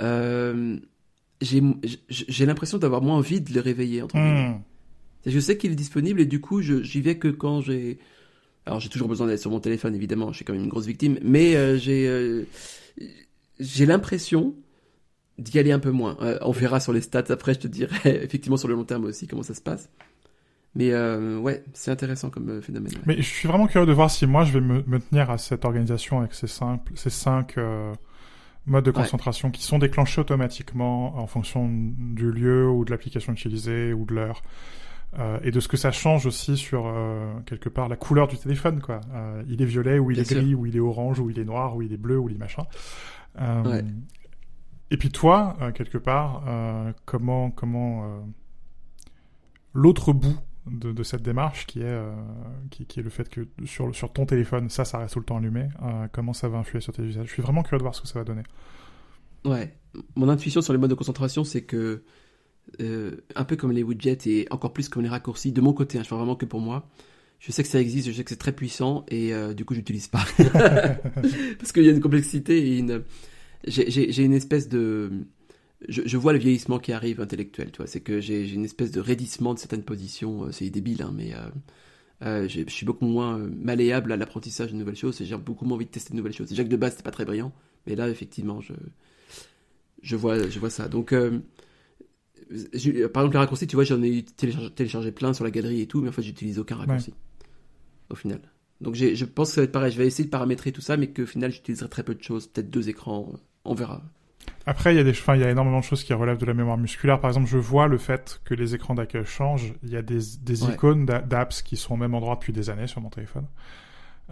j'ai j'ai l'impression d'avoir moins envie de le réveiller entre hmm. Je sais qu'il est disponible et du coup, j'y vais que quand j'ai. Alors j'ai toujours besoin d'être sur mon téléphone, évidemment. Je suis quand même une grosse victime, mais j'ai j'ai l'impression d'y aller un peu moins. Euh, on verra sur les stats après, je te dirai effectivement sur le long terme aussi comment ça se passe. Mais euh, ouais, c'est intéressant comme euh, phénomène. Mais je suis vraiment curieux de voir si moi je vais me, me tenir à cette organisation avec ces, cinq modes de concentration qui sont déclenchés automatiquement en fonction du lieu ou de l'application utilisée ou de l'heure. et de ce que ça change aussi sur quelque part la couleur du téléphone quoi. il est violet ou il est gris ou il est orange ou il est noir ou il est bleu ou il est machin. Ouais. Et puis toi, euh, quelque part, euh, comment comment euh, l'autre bout de, de, cette démarche qui est qui, qui, est le fait que sur sur ton téléphone, ça, ça reste tout le temps allumé. comment ça va influer sur tes usages? Je suis vraiment curieux de voir ce que ça va donner. Ouais, mon intuition sur les modes de concentration, c'est que euh, un peu comme les widgets et encore plus comme les raccourcis, de mon côté, hein, je vois vraiment que pour moi. Je sais que ça existe, je sais que c'est très puissant et euh, du coup, j'utilise pas. Parce qu'il y a une complexité et une. J'ai une espèce de. Je, je, vois le vieillissement qui arrive intellectuel, tu vois. C'est que j'ai une espèce de raidissement de certaines positions. Euh, c'est débile, hein, mais euh, euh, je suis beaucoup moins malléable à l'apprentissage de nouvelles choses et j'ai beaucoup moins envie de tester de nouvelles choses. Déjà que de base, c'était pas très brillant, mais là, effectivement, je, je, vois, je vois ça. Donc, euh, par exemple, les raccourcis, tu vois, j'en ai téléchargé, téléchargé, plein sur la galerie et tout, mais en fait, j'utilise aucun raccourci. Ouais au final. Donc je pense que ça va être pareil. Je vais essayer de paramétrer tout ça, mais qu'au final, j'utiliserai très peu de choses. Peut-être deux écrans. On verra. Après, il y a des, enfin, il y a énormément de choses qui relèvent de la mémoire musculaire. Par exemple, je vois le fait que les écrans d'accueil changent. Il y a des, des icônes d'apps qui sont au même endroit depuis des années sur mon téléphone.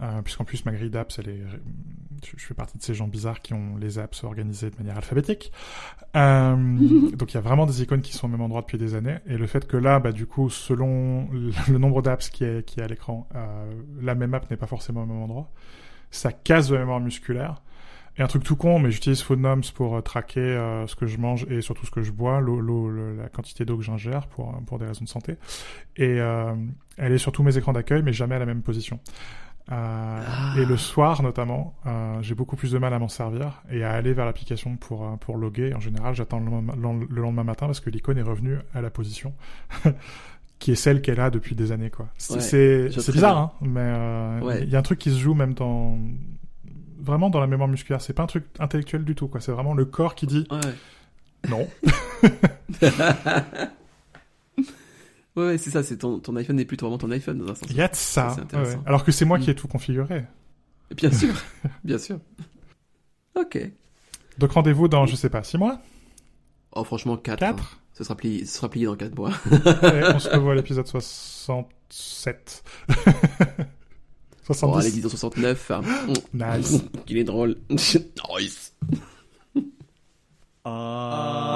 Euh, puisqu'en plus ma grille d'apps, elle est, je, fais partie de ces gens bizarres qui ont les apps organisées de manière alphabétique. Euh, donc il y a vraiment des icônes qui sont au même endroit depuis des années, et le fait que là, bah du coup, selon le nombre d'apps qui est qui est à l'écran, euh, la même app n'est pas forcément au même endroit. Ça casse la mémoire musculaire. Et un truc tout con, mais j'utilise Phonoms pour euh, traquer euh, ce que je mange et surtout ce que je bois, l'eau, la quantité d'eau que j'ingère pour pour des raisons de santé. Et euh, elle est sur tous mes écrans d'accueil, mais jamais à la même position. Euh, ah. Et le soir, notamment, euh, j'ai beaucoup plus de mal à m'en servir et à aller vers l'application pour, euh, pour loguer. En général, j'attends le, le, lendemain matin parce que l'icône est revenue à la position qui est celle qu'elle a depuis des années. quoi. C'est bizarre, hein, mais il y a un truc qui se joue même dans vraiment dans la mémoire musculaire. C'est pas un truc intellectuel du tout. quoi. C'est vraiment le corps qui dit non. Ouais, c'est ça, c'est ton, ton iPhone n'est plus vraiment ton iPhone dans un sens. Il y a de ça. Ouais, Alors que c'est moi qui ai mm. tout configuré. Bien sûr, bien sûr. Ok. Donc rendez-vous dans, je sais pas, 6 mois? Oh, franchement, 4. 4 hein. ce, sera plié, ce sera plié dans 4 mois. on se revoit à l'épisode 67. 70. Bon, allez, disons 69. Hein. nice. Qu'il est drôle. nice. Ah.